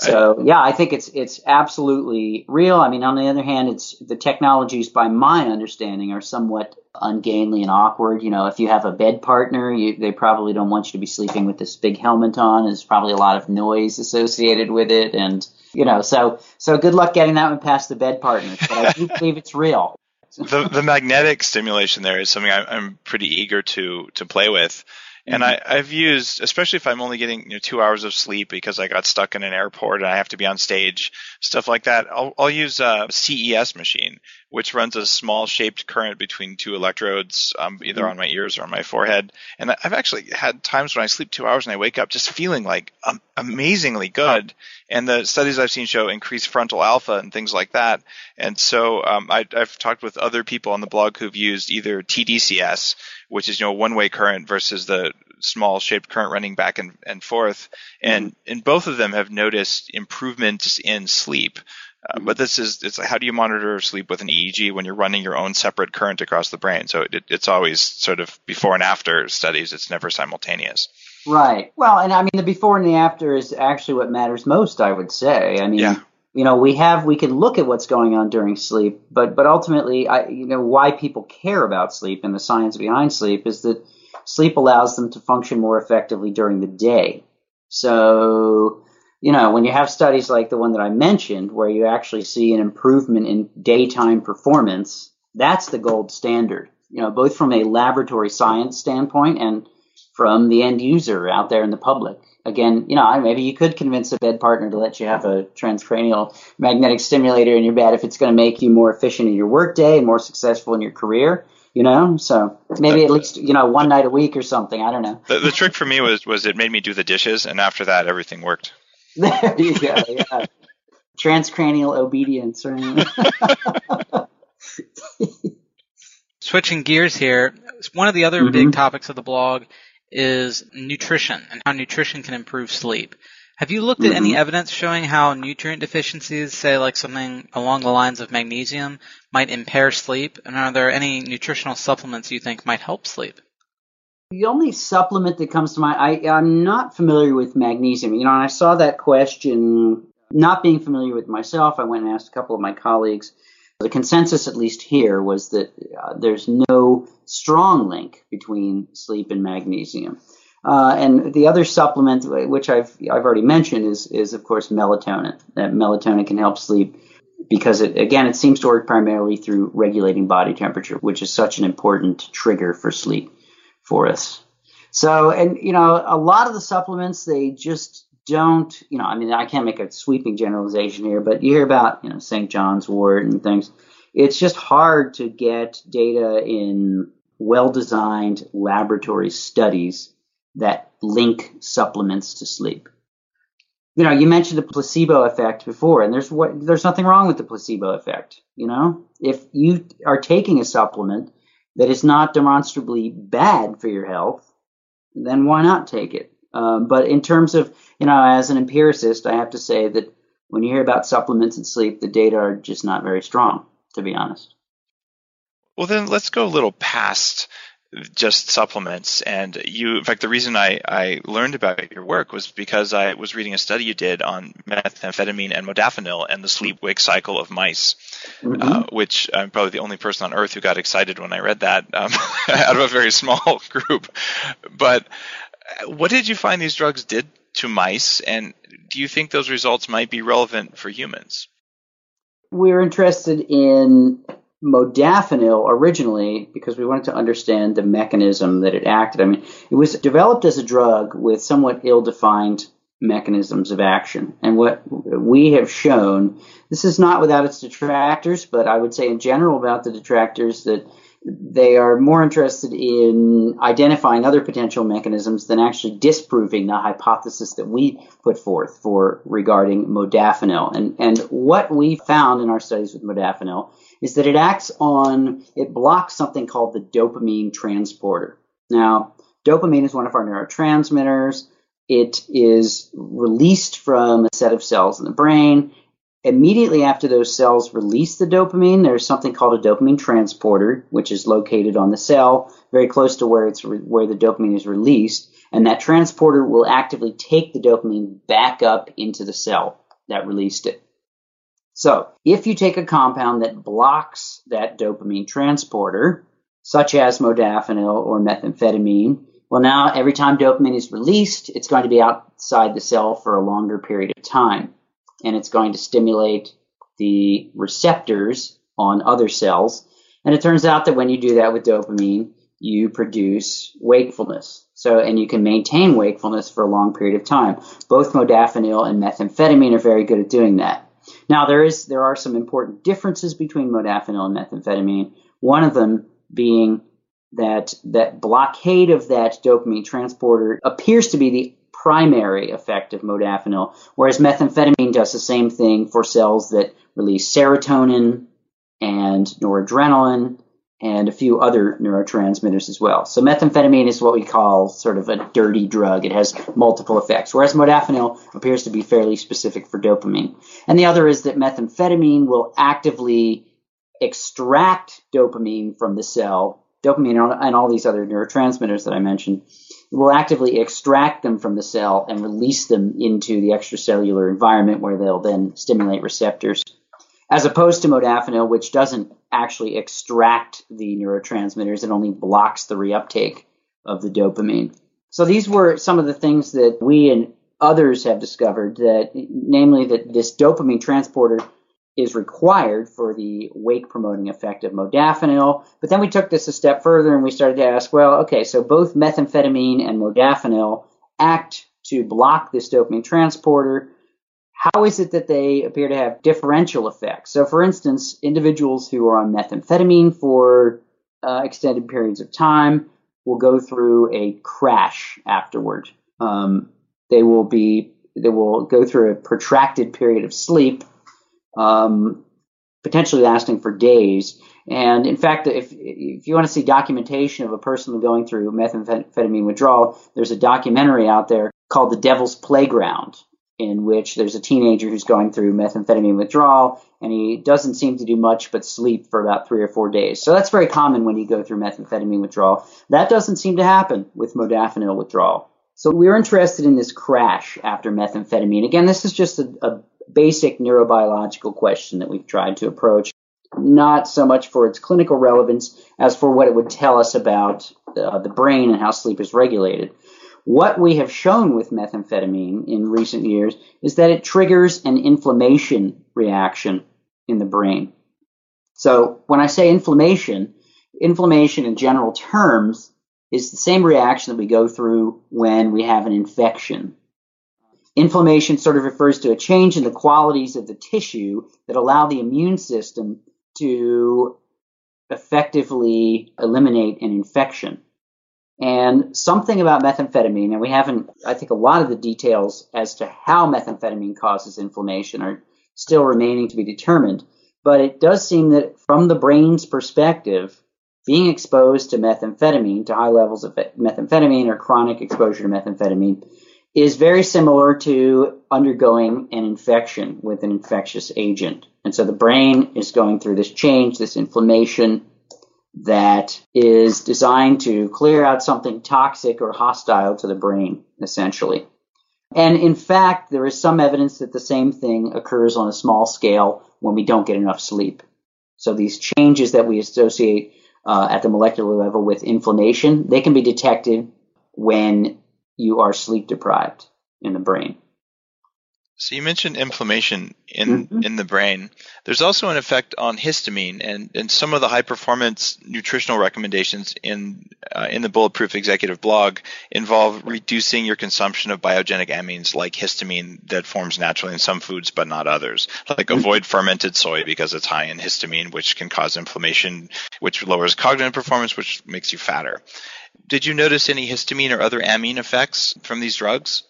So yeah, I think it's it's absolutely real. I mean, on the other hand, it's the technologies, by my understanding, are somewhat ungainly and awkward. You know, if you have a bed partner, you, they probably don't want you to be sleeping with this big helmet on. There's probably a lot of noise associated with it, and you know, so so good luck getting that one past the bed partner. But I do believe it's real. the the magnetic stimulation there is something I, I'm pretty eager to to play with. And I, I've used, especially if I'm only getting you know, two hours of sleep because I got stuck in an airport and I have to be on stage, stuff like that. I'll, I'll use a CES machine, which runs a small shaped current between two electrodes, um, either mm-hmm. on my ears or on my forehead. And I've actually had times when I sleep two hours and I wake up just feeling like um, amazingly good. And the studies I've seen show increased frontal alpha and things like that. And so um, I, I've talked with other people on the blog who've used either TDCS, which is you know one way current versus the small shaped current running back and, and forth. And mm-hmm. and both of them have noticed improvements in sleep. Uh, mm-hmm. but this is it's like how do you monitor sleep with an EEG when you're running your own separate current across the brain? So it, it's always sort of before and after studies. It's never simultaneous. Right. Well, and I mean the before and the after is actually what matters most. I would say. I mean, yeah you know we have we can look at what's going on during sleep but but ultimately i you know why people care about sleep and the science behind sleep is that sleep allows them to function more effectively during the day. So you know when you have studies like the one that i mentioned where you actually see an improvement in daytime performance that's the gold standard you know both from a laboratory science standpoint and from the end user out there in the public again, you know, maybe you could convince a bed partner to let you have a transcranial magnetic stimulator in your bed if it's going to make you more efficient in your workday and more successful in your career. You know, so maybe at least you know one night a week or something. I don't know. The, the trick for me was was it made me do the dishes, and after that, everything worked. there you go. Yeah. Transcranial obedience. Right? Switching gears here, one of the other mm-hmm. big topics of the blog is nutrition and how nutrition can improve sleep. Have you looked at any mm-hmm. evidence showing how nutrient deficiencies, say like something along the lines of magnesium, might impair sleep? And are there any nutritional supplements you think might help sleep? The only supplement that comes to mind, I, I'm not familiar with magnesium. You know, and I saw that question, not being familiar with myself, I went and asked a couple of my colleagues the consensus, at least here, was that uh, there's no strong link between sleep and magnesium. Uh, and the other supplement, which I've I've already mentioned, is is of course melatonin. That melatonin can help sleep because it again it seems to work primarily through regulating body temperature, which is such an important trigger for sleep for us. So, and you know, a lot of the supplements they just don't, you know, I mean, I can't make a sweeping generalization here, but you hear about, you know, St. John's wort and things. It's just hard to get data in well designed laboratory studies that link supplements to sleep. You know, you mentioned the placebo effect before, and there's what there's nothing wrong with the placebo effect. You know, if you are taking a supplement that is not demonstrably bad for your health, then why not take it? Um, but in terms of, you know, as an empiricist, I have to say that when you hear about supplements and sleep, the data are just not very strong, to be honest. Well, then let's go a little past just supplements. And you, in fact, the reason I, I learned about your work was because I was reading a study you did on methamphetamine and modafinil and the sleep wake cycle of mice, mm-hmm. uh, which I'm probably the only person on earth who got excited when I read that um, out of a very small group. But what did you find these drugs did to mice? And do you think those results might be relevant for humans? We're interested in modafinil originally because we wanted to understand the mechanism that it acted. I mean, it was developed as a drug with somewhat ill-defined mechanisms of action. And what we have shown, this is not without its detractors, but I would say in general about the detractors that they are more interested in identifying other potential mechanisms than actually disproving the hypothesis that we put forth for regarding modafinil. And, and what we found in our studies with modafinil is that it acts on, it blocks something called the dopamine transporter. Now, dopamine is one of our neurotransmitters. It is released from a set of cells in the brain. Immediately after those cells release the dopamine, there's something called a dopamine transporter, which is located on the cell, very close to where it's re- where the dopamine is released, and that transporter will actively take the dopamine back up into the cell that released it. So, if you take a compound that blocks that dopamine transporter, such as modafinil or methamphetamine, well, now every time dopamine is released, it's going to be outside the cell for a longer period of time. And it's going to stimulate the receptors on other cells. And it turns out that when you do that with dopamine, you produce wakefulness. So, and you can maintain wakefulness for a long period of time. Both modafinil and methamphetamine are very good at doing that. Now there is there are some important differences between modafinil and methamphetamine. One of them being that that blockade of that dopamine transporter appears to be the primary effect of modafinil, whereas methamphetamine does the same thing for cells that release serotonin and noradrenaline and a few other neurotransmitters as well. So methamphetamine is what we call sort of a dirty drug. It has multiple effects, whereas modafinil appears to be fairly specific for dopamine. And the other is that methamphetamine will actively extract dopamine from the cell, dopamine and all these other neurotransmitters that I mentioned. Will actively extract them from the cell and release them into the extracellular environment where they'll then stimulate receptors as opposed to modafinil, which doesn't actually extract the neurotransmitters, it only blocks the reuptake of the dopamine. So these were some of the things that we and others have discovered that, namely that this dopamine transporter is required for the wake promoting effect of modafinil. But then we took this a step further and we started to ask, well, okay, so both methamphetamine and modafinil act to block this dopamine transporter how is it that they appear to have differential effects? So, for instance, individuals who are on methamphetamine for uh, extended periods of time will go through a crash afterward. Um, they will be they will go through a protracted period of sleep, um, potentially lasting for days. And in fact, if if you want to see documentation of a person going through methamphetamine withdrawal, there's a documentary out there called The Devil's Playground in which there's a teenager who's going through methamphetamine withdrawal and he doesn't seem to do much but sleep for about three or four days. So that's very common when you go through methamphetamine withdrawal. That doesn't seem to happen with modafinil withdrawal. So we're interested in this crash after methamphetamine. Again, this is just a, a basic neurobiological question that we've tried to approach, not so much for its clinical relevance as for what it would tell us about uh, the brain and how sleep is regulated. What we have shown with methamphetamine in recent years is that it triggers an inflammation reaction in the brain. So when I say inflammation, inflammation in general terms is the same reaction that we go through when we have an infection. Inflammation sort of refers to a change in the qualities of the tissue that allow the immune system to effectively eliminate an infection. And something about methamphetamine, and we haven't, I think a lot of the details as to how methamphetamine causes inflammation are still remaining to be determined. But it does seem that from the brain's perspective, being exposed to methamphetamine, to high levels of methamphetamine or chronic exposure to methamphetamine, is very similar to undergoing an infection with an infectious agent. And so the brain is going through this change, this inflammation that is designed to clear out something toxic or hostile to the brain, essentially. And in fact, there is some evidence that the same thing occurs on a small scale when we don't get enough sleep. So these changes that we associate uh, at the molecular level with inflammation, they can be detected when you are sleep deprived in the brain. So you mentioned inflammation in mm-hmm. in the brain. There's also an effect on histamine, and, and some of the high performance nutritional recommendations in uh, in the Bulletproof Executive blog involve reducing your consumption of biogenic amines like histamine that forms naturally in some foods but not others. Like mm-hmm. avoid fermented soy because it's high in histamine, which can cause inflammation, which lowers cognitive performance, which makes you fatter. Did you notice any histamine or other amine effects from these drugs?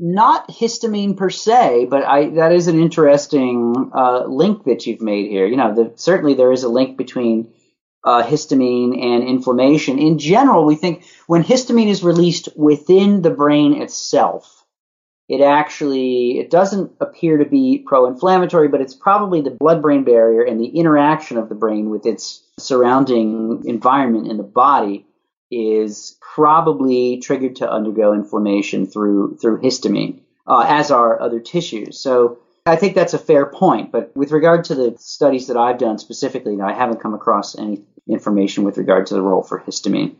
not histamine per se, but I, that is an interesting uh, link that you've made here. You know, the, certainly there is a link between uh, histamine and inflammation. In general, we think when histamine is released within the brain itself, it actually it doesn't appear to be pro-inflammatory, but it's probably the blood-brain barrier and the interaction of the brain with its surrounding environment in the body is probably triggered to undergo inflammation through through histamine, uh, as are other tissues. So I think that's a fair point. But with regard to the studies that I've done specifically, I haven't come across any information with regard to the role for histamine.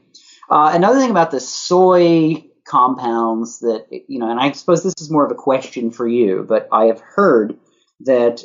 Uh, another thing about the soy compounds that you know, and I suppose this is more of a question for you, but I have heard that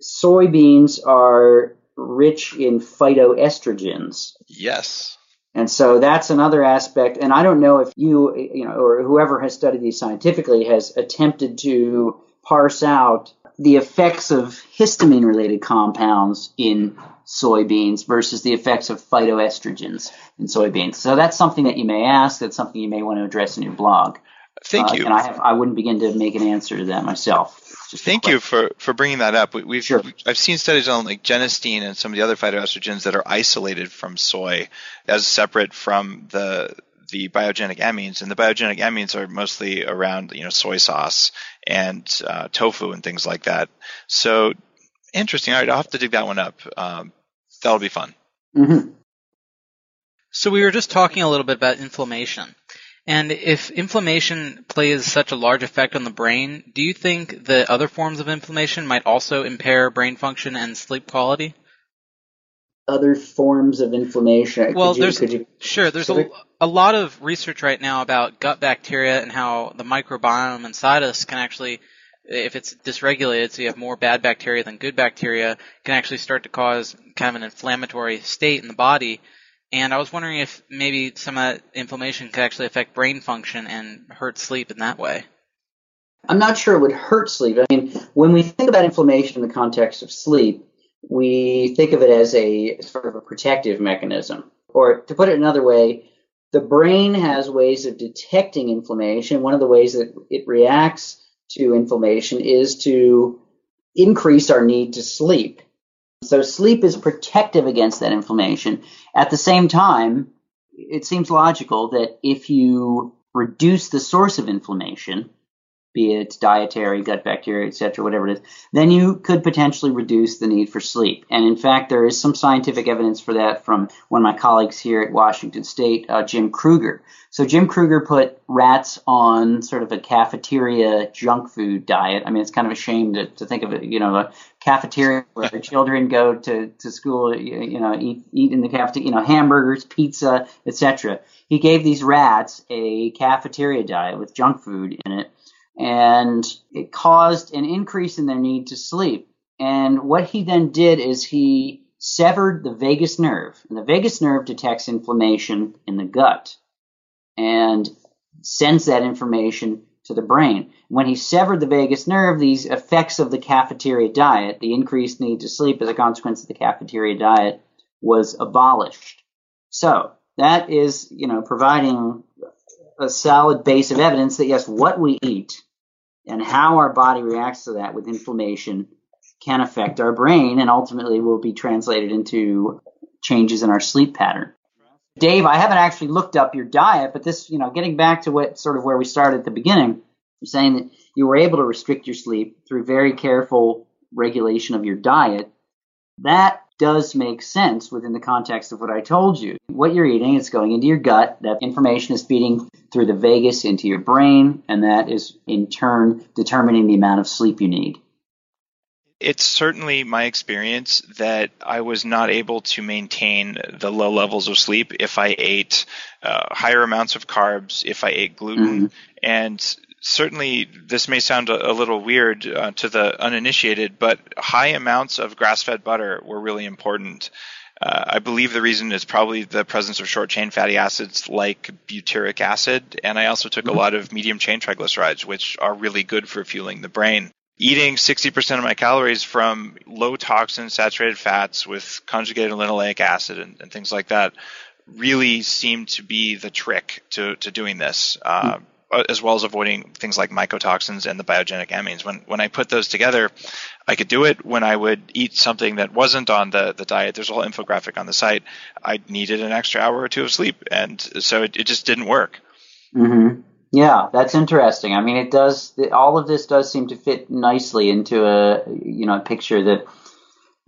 soybeans are rich in phytoestrogens. Yes. And so that's another aspect. And I don't know if you, you know, or whoever has studied these scientifically has attempted to parse out the effects of histamine related compounds in soybeans versus the effects of phytoestrogens in soybeans. So that's something that you may ask. That's something you may want to address in your blog. Thank uh, you. And I, have, I wouldn't begin to make an answer to that myself. Thank you for, for bringing that up. We, have sure. I've seen studies on like genistein and some of the other phytoestrogens that are isolated from soy as separate from the the biogenic amines, and the biogenic amines are mostly around you know soy sauce and uh, tofu and things like that. So interesting. All right, I'll have to dig that one up. Um, that'll be fun. Mm-hmm. So we were just talking a little bit about inflammation. And if inflammation plays such a large effect on the brain, do you think that other forms of inflammation might also impair brain function and sleep quality? Other forms of inflammation. Well, you, there's you, sure. There's a, a lot of research right now about gut bacteria and how the microbiome inside us can actually, if it's dysregulated, so you have more bad bacteria than good bacteria, can actually start to cause kind of an inflammatory state in the body and I was wondering if maybe some that inflammation could actually affect brain function and hurt sleep in that way. I'm not sure it would hurt sleep. I mean, when we think about inflammation in the context of sleep, we think of it as a sort of a protective mechanism. Or to put it another way, the brain has ways of detecting inflammation. One of the ways that it reacts to inflammation is to increase our need to sleep. So sleep is protective against that inflammation. At the same time, it seems logical that if you reduce the source of inflammation, be it dietary, gut bacteria, etc., whatever it is, then you could potentially reduce the need for sleep. And in fact, there is some scientific evidence for that from one of my colleagues here at Washington State, uh, Jim Krueger. So Jim Krueger put rats on sort of a cafeteria junk food diet. I mean, it's kind of a shame to, to think of it, you know, a cafeteria where the children go to, to school, you, you know, eat, eat in the cafeteria, you know, hamburgers, pizza, etc. He gave these rats a cafeteria diet with junk food in it and it caused an increase in their need to sleep. And what he then did is he severed the vagus nerve. And the vagus nerve detects inflammation in the gut and sends that information to the brain. When he severed the vagus nerve, these effects of the cafeteria diet, the increased need to sleep as a consequence of the cafeteria diet, was abolished. So that is, you know, providing a solid base of evidence that yes, what we eat and how our body reacts to that with inflammation can affect our brain and ultimately will be translated into changes in our sleep pattern. Dave, I haven't actually looked up your diet, but this, you know, getting back to what sort of where we started at the beginning, you're saying that you were able to restrict your sleep through very careful regulation of your diet. That does make sense within the context of what I told you. What you're eating is going into your gut. That information is feeding through the vagus into your brain, and that is in turn determining the amount of sleep you need. It's certainly my experience that I was not able to maintain the low levels of sleep if I ate uh, higher amounts of carbs, if I ate gluten, mm-hmm. and certainly this may sound a, a little weird uh, to the uninitiated, but high amounts of grass-fed butter were really important. Uh, I believe the reason is probably the presence of short chain fatty acids like butyric acid, and I also took mm-hmm. a lot of medium chain triglycerides, which are really good for fueling the brain. Eating 60% of my calories from low toxin saturated fats with conjugated linoleic acid and, and things like that really seemed to be the trick to, to doing this. Uh, mm-hmm as well as avoiding things like mycotoxins and the biogenic amines. When when I put those together, I could do it. When I would eat something that wasn't on the, the diet, there's a whole infographic on the site. I needed an extra hour or two of sleep, and so it, it just didn't work. Mm-hmm. Yeah, that's interesting. I mean, it does. All of this does seem to fit nicely into a you know a picture that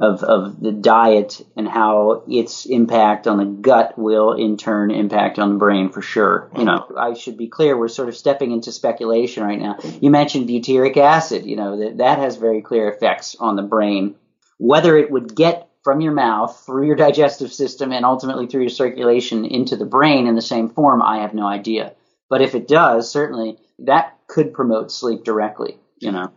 of, of the diet and how its impact on the gut will in turn impact on the brain for sure. You know, I should be clear, we're sort of stepping into speculation right now. You mentioned butyric acid, you know, that, that has very clear effects on the brain. Whether it would get from your mouth through your digestive system and ultimately through your circulation into the brain in the same form, I have no idea. But if it does, certainly that could promote sleep directly, you know.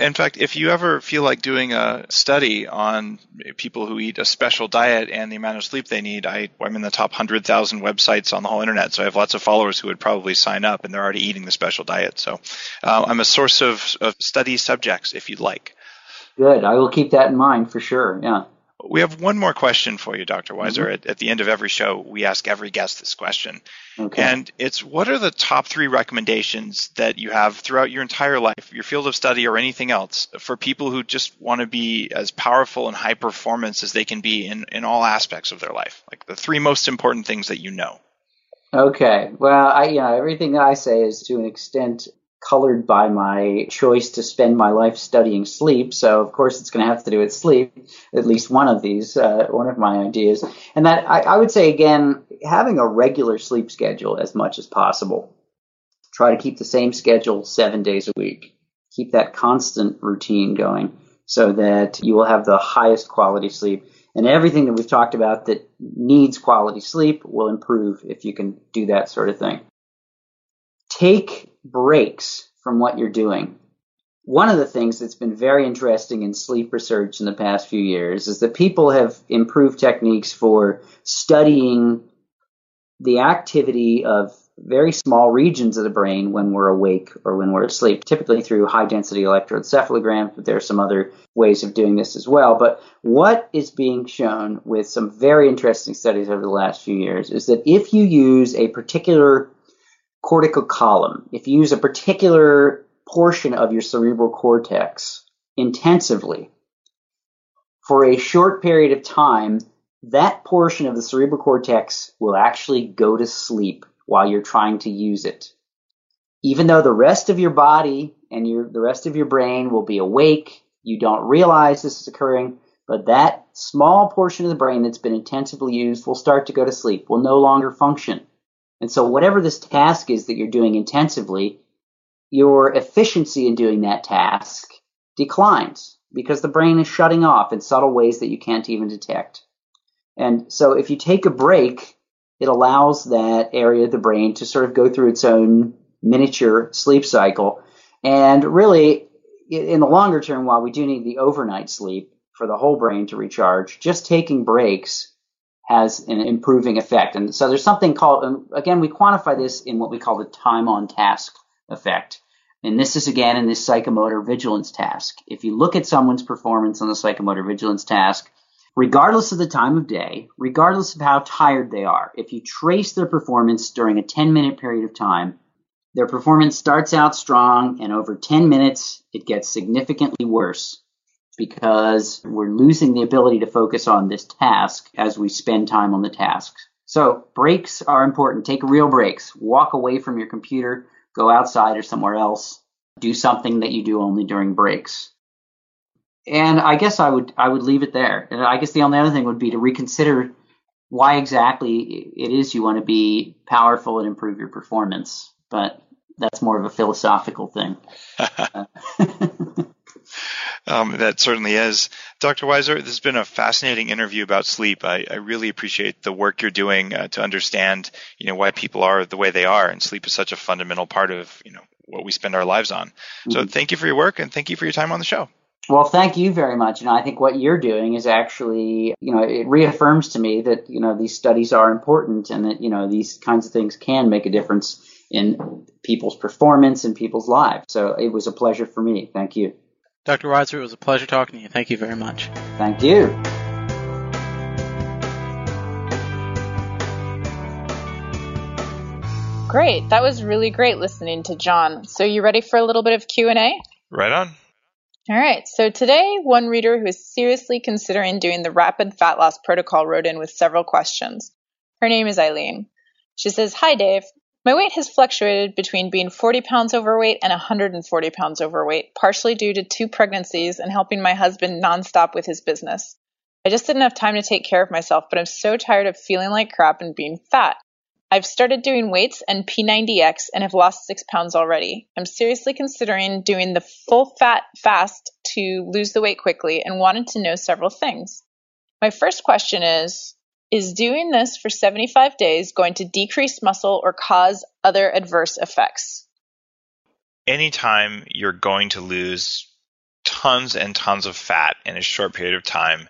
In fact, if you ever feel like doing a study on people who eat a special diet and the amount of sleep they need, I, am in the top 100,000 websites on the whole internet. So I have lots of followers who would probably sign up and they're already eating the special diet. So uh, I'm a source of, of study subjects if you'd like. Good. I will keep that in mind for sure. Yeah. We have one more question for you, Dr. Wisor. Mm-hmm. At, at, the end of every show, we ask every guest this question. Okay. And it's what are the top three recommendations that you have throughout your entire life, your field of study, or anything else, for people who just want to be as powerful and high performance as they can be in, in all aspects of their life? Like the three most important things that you know. Okay. Well, I, you know, everything I say is to an extent colored by my choice to spend my life studying sleep. So of course it's going to have to do with sleep. At least one of these, uh, one of my ideas, and that I, I would say again, having a regular sleep schedule as much as possible. Try to keep the same schedule seven days a week. Keep that constant routine going so that you will have the highest quality sleep. And everything that we've talked about that needs quality sleep will improve if you can do that sort of thing. Take breaks from what you're doing. One of the things that's been very interesting in sleep research in the past few years is that people have improved techniques for studying the activity of very small regions of the brain when we're awake or when we're asleep, typically through high density electroencephalograms, but there are some other ways of doing this as well. But what is being shown with some very interesting studies over the last few years is that if you use a particular cortical column, if you use a particular portion of your cerebral cortex intensively for a short period of time, that portion of the cerebral cortex will actually go to sleep while you're trying to use it. even though the rest of your body and your the rest of your brain will be awake, you don't realize this is occurring, but that small portion of the brain that's been intensively used will start to go to sleep, will no longer function. And so whatever this task is that you're doing intensively, your efficiency in doing that task declines because the brain is shutting off in subtle ways that you can't even detect. And so if you take a break, it allows that area of the brain to sort of go through its own miniature sleep cycle. And really, in the longer term, while we do need the overnight sleep for the whole brain to recharge, just taking breaks has an improving effect. And so there's something called, again, we quantify this in what we call the time on task effect. And this is again in this psychomotor vigilance task. If you look at someone's performance on the psychomotor vigilance task, regardless of the time of day, regardless of how tired they are, if you trace their performance during a 10 minute period of time, their performance starts out strong and over 10 minutes it gets significantly worse because we're losing the ability to focus on this task as we spend time on the task. So breaks are important. Take real breaks. Walk away from your computer go outside or somewhere else, do something that you do only during breaks. And I guess I would I would leave it there. And I guess the only other thing would be to reconsider why exactly it is you want to be powerful and improve your performance. But that's more of a philosophical thing. Um, that certainly is. Dr. Wisor, this has been a fascinating interview about sleep. I, I really appreciate the work you're doing uh, to understand, you know, why people are the way they are, and sleep is such a fundamental part of, you know, what we spend our lives on. Mm-hmm. So thank you for your work and thank you for your time on the show. Well, thank you very much. You know, I think what you're doing is actually, you know, it reaffirms to me that, you know, these studies are important and that, you know, these kinds of things can make a difference in people's performance and people's lives. So it was a pleasure for me. Thank you. Dr. Wisor, it was a pleasure talking to you. Thank you very much. Thank you. Great. That was really great listening to John. So you ready for a little bit of Q&A? Right on. All right. So today, one reader who is seriously considering doing the rapid fat loss protocol wrote in with several questions. Her name is Eileen. She says, Hi, Dave. My weight has fluctuated between being 40 pounds overweight and 140 pounds overweight, partially due to two pregnancies and helping my husband nonstop with his business. I just didn't have time to take care of myself, but I'm so tired of feeling like crap and being fat. I've started doing weights and P90X and have lost six pounds already. I'm seriously considering doing the full fat fast to lose the weight quickly and wanted to know several things. My first question is is doing this for 75 days going to decrease muscle or cause other adverse effects? Anytime you're going to lose tons and tons of fat in a short period of time,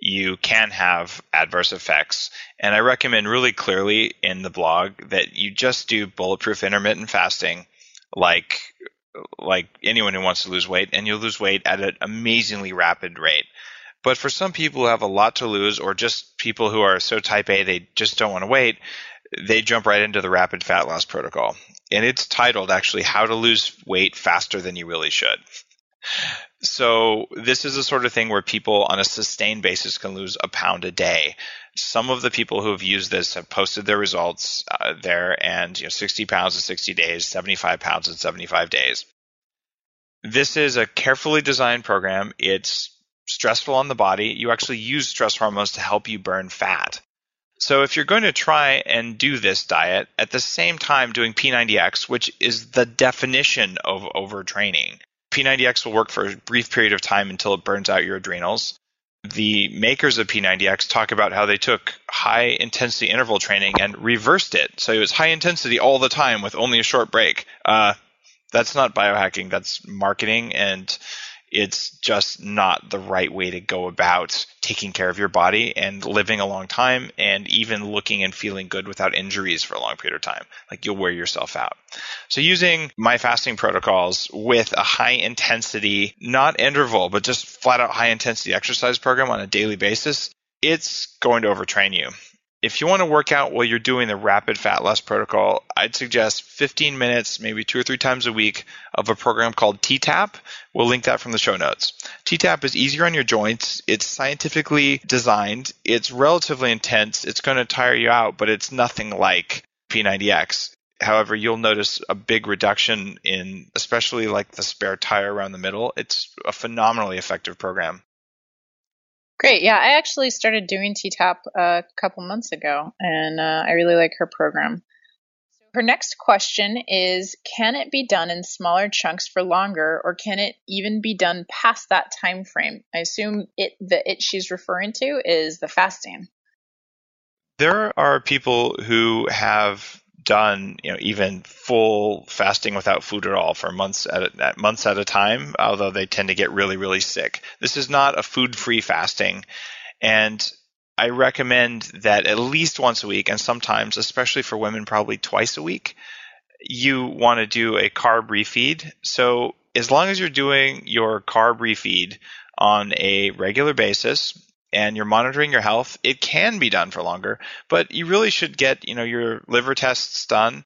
you can have adverse effects. And I recommend really clearly in the blog that you just do bulletproof intermittent fasting like like anyone who wants to lose weight and you'll lose weight at an amazingly rapid rate. But for some people who have a lot to lose, or just people who are so type A they just don't want to wait, they jump right into the rapid fat loss protocol. And it's titled actually How to Lose Weight Faster Than You Really Should. So this is the sort of thing where people on a sustained basis can lose a pound a day. Some of the people who have used this have posted their results uh, there, and you know, 60 pounds in 60 days, 75 pounds in 75 days. This is a carefully designed program. It's stressful on the body, you actually use stress hormones to help you burn fat. So if you're going to try and do this diet at the same time doing P90X, which is the definition of overtraining, P90X will work for a brief period of time until it burns out your adrenals. The makers of P90X talk about how they took high intensity interval training and reversed it. So it was high intensity all the time with only a short break. Uh, that's not biohacking, that's marketing and it's just not the right way to go about taking care of your body and living a long time and even looking and feeling good without injuries for a long period of time. Like you'll wear yourself out. So using my fasting protocols with a high intensity, not interval, but just flat out high intensity exercise program on a daily basis, it's going to overtrain you if you want to work out while you're doing the rapid fat loss protocol, I'd suggest 15 minutes, maybe two or three times a week, of a program called T-Tapp. We'll link that from the show notes. T-Tapp is easier on your joints. It's scientifically designed. It's relatively intense. It's going to tire you out, but it's nothing like P90X. However, you'll notice a big reduction in, especially like the spare tire around the middle. It's a phenomenally effective program. Great. Yeah, I actually started doing T-Tapp a couple months ago, and uh, I really like her program. Her next question is Can it be done in smaller chunks for longer, or can it even be done past that time frame? I assume it the it she's referring to is the fasting. There are people who have done, you know, even full fasting without food at all for months at, a, at months at a time, although they tend to get really, really sick. This is not a food-free fasting, and I recommend that at least once a week, and sometimes, especially for women, probably twice a week, you want to do a carb refeed. So as long as you're doing your carb refeed on a regular basis, and you're monitoring your health, it can be done for longer, but you really should get, you know, your liver tests done.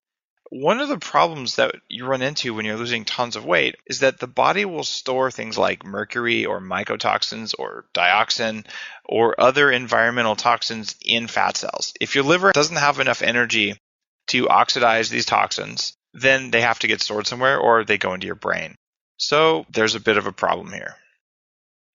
One of the problems that you run into when you're losing tons of weight is that the body will store things like mercury or mycotoxins or dioxin or other environmental toxins in fat cells. If your liver doesn't have enough energy to oxidize these toxins, then they have to get stored somewhere or they go into your brain. So there's a bit of a problem here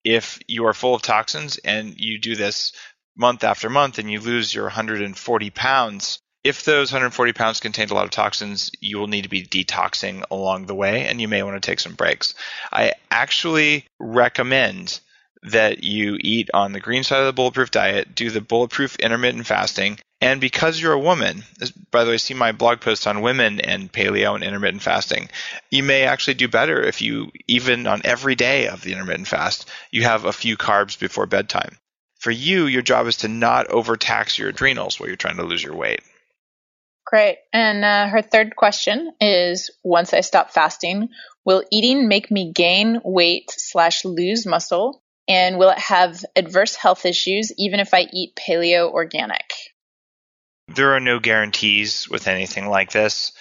if you are full of toxins and you do this month after month and you lose your 140 pounds, if those 140 pounds contained a lot of toxins, you will need to be detoxing along the way and you may want to take some breaks. I actually recommend that you eat on the green side of the bulletproof diet, do the bulletproof intermittent fasting, and because you're a woman, by the way, see my blog post on women and paleo and intermittent fasting. You may actually do better if you, even on every day of the intermittent fast, you have a few carbs before bedtime. For you, your job is to not overtax your adrenals while you're trying to lose your weight. Great. And uh, her third question is Once I stop fasting, will eating make me gain weight slash lose muscle? And will it have adverse health issues even if I eat paleo organic? There are no guarantees with anything like this.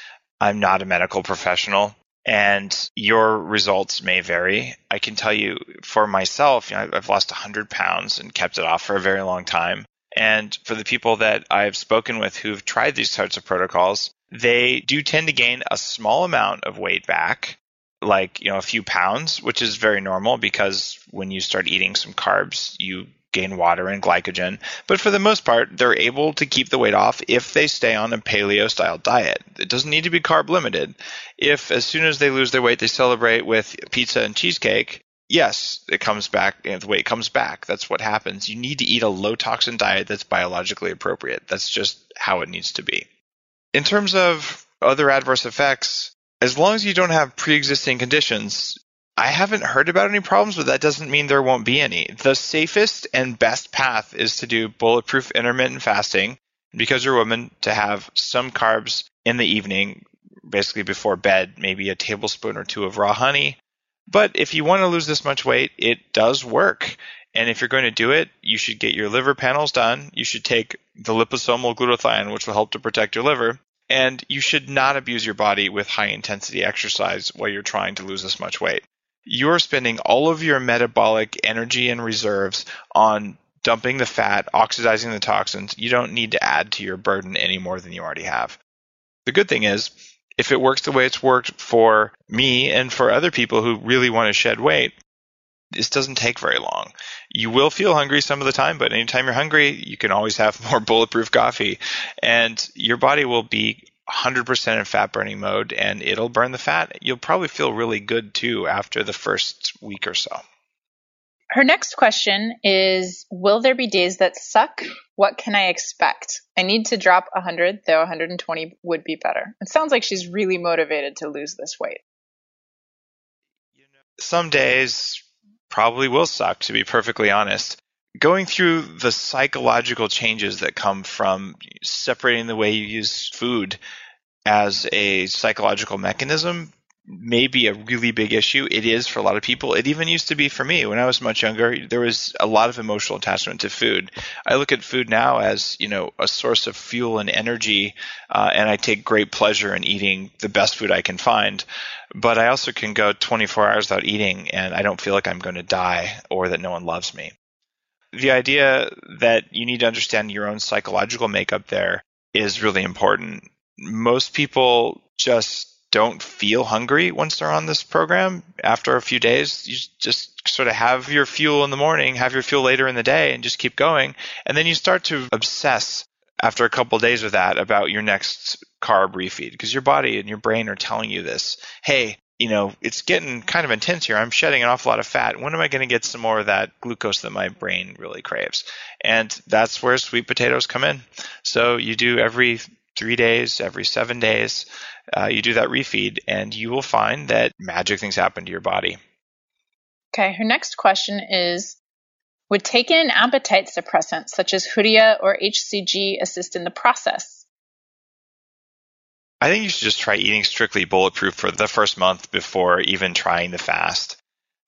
I'm not a medical professional and your results may vary. I can tell you for myself, you know, I've lost 100 pounds and kept it off for a very long time. And for the people that I've spoken with who've tried these types of protocols, they do tend to gain a small amount of weight back, like, you know, a few pounds, which is very normal because when you start eating some carbs, you gain water and glycogen. But for the most part, they're able to keep the weight off if they stay on a paleo style diet. It doesn't need to be carb limited. If as soon as they lose their weight, they celebrate with pizza and cheesecake, yes, it comes back, you know, the weight comes back. That's what happens. You need to eat a low toxin diet that's biologically appropriate. That's just how it needs to be. In terms of other adverse effects, as long as you don't have pre existing conditions, I haven't heard about any problems, but that doesn't mean there won't be any. The safest and best path is to do bulletproof intermittent fasting because you're a woman to have some carbs in the evening, basically before bed, maybe a tablespoon or two of raw honey. But if you want to lose this much weight, it does work. And if you're going to do it, you should get your liver panels done. You should take the liposomal glutathione, which will help to protect your liver. And you should not abuse your body with high intensity exercise while you're trying to lose this much weight you're spending all of your metabolic energy and reserves on dumping the fat, oxidizing the toxins. You don't need to add to your burden any more than you already have. The good thing is, if it works the way it's worked for me and for other people who really want to shed weight, this doesn't take very long. You will feel hungry some of the time, but anytime you're hungry, you can always have more bulletproof coffee and your body will be 100% in fat burning mode and it'll burn the fat. You'll probably feel really good too after the first week or so. Her next question is Will there be days that suck? What can I expect? I need to drop 100, though 120 would be better. It sounds like she's really motivated to lose this weight. Some days probably will suck, to be perfectly honest going through the psychological changes that come from separating the way you use food as a psychological mechanism may be a really big issue. It is for a lot of people. It even used to be for me when I was much younger. There was a lot of emotional attachment to food. I look at food now as you know a source of fuel and energy, uh, and I take great pleasure in eating the best food I can find. But I also can go 24 hours without eating, and I don't feel like I'm going to die or that no one loves me the idea that you need to understand your own psychological makeup there is really important. most people just don't feel hungry once they're on this program after a few days. You just sort of have your fuel in the morning, have your fuel later in the day, and just keep going. And then you start to obsess after a couple days with that about your next carb refeed because your body and your brain are telling you this. Hey, you know, it's getting kind of intense here. I'm shedding an awful lot of fat. When am I going to get some more of that glucose that my brain really craves? And that's where sweet potatoes come in. So you do every three days, every seven days, uh, you do that refeed, and you will find that magic things happen to your body. Okay, her next question is Would taking an appetite suppressant such as Hoodia or HCG assist in the process? I think you should just try eating strictly bulletproof for the first month before even trying the fast.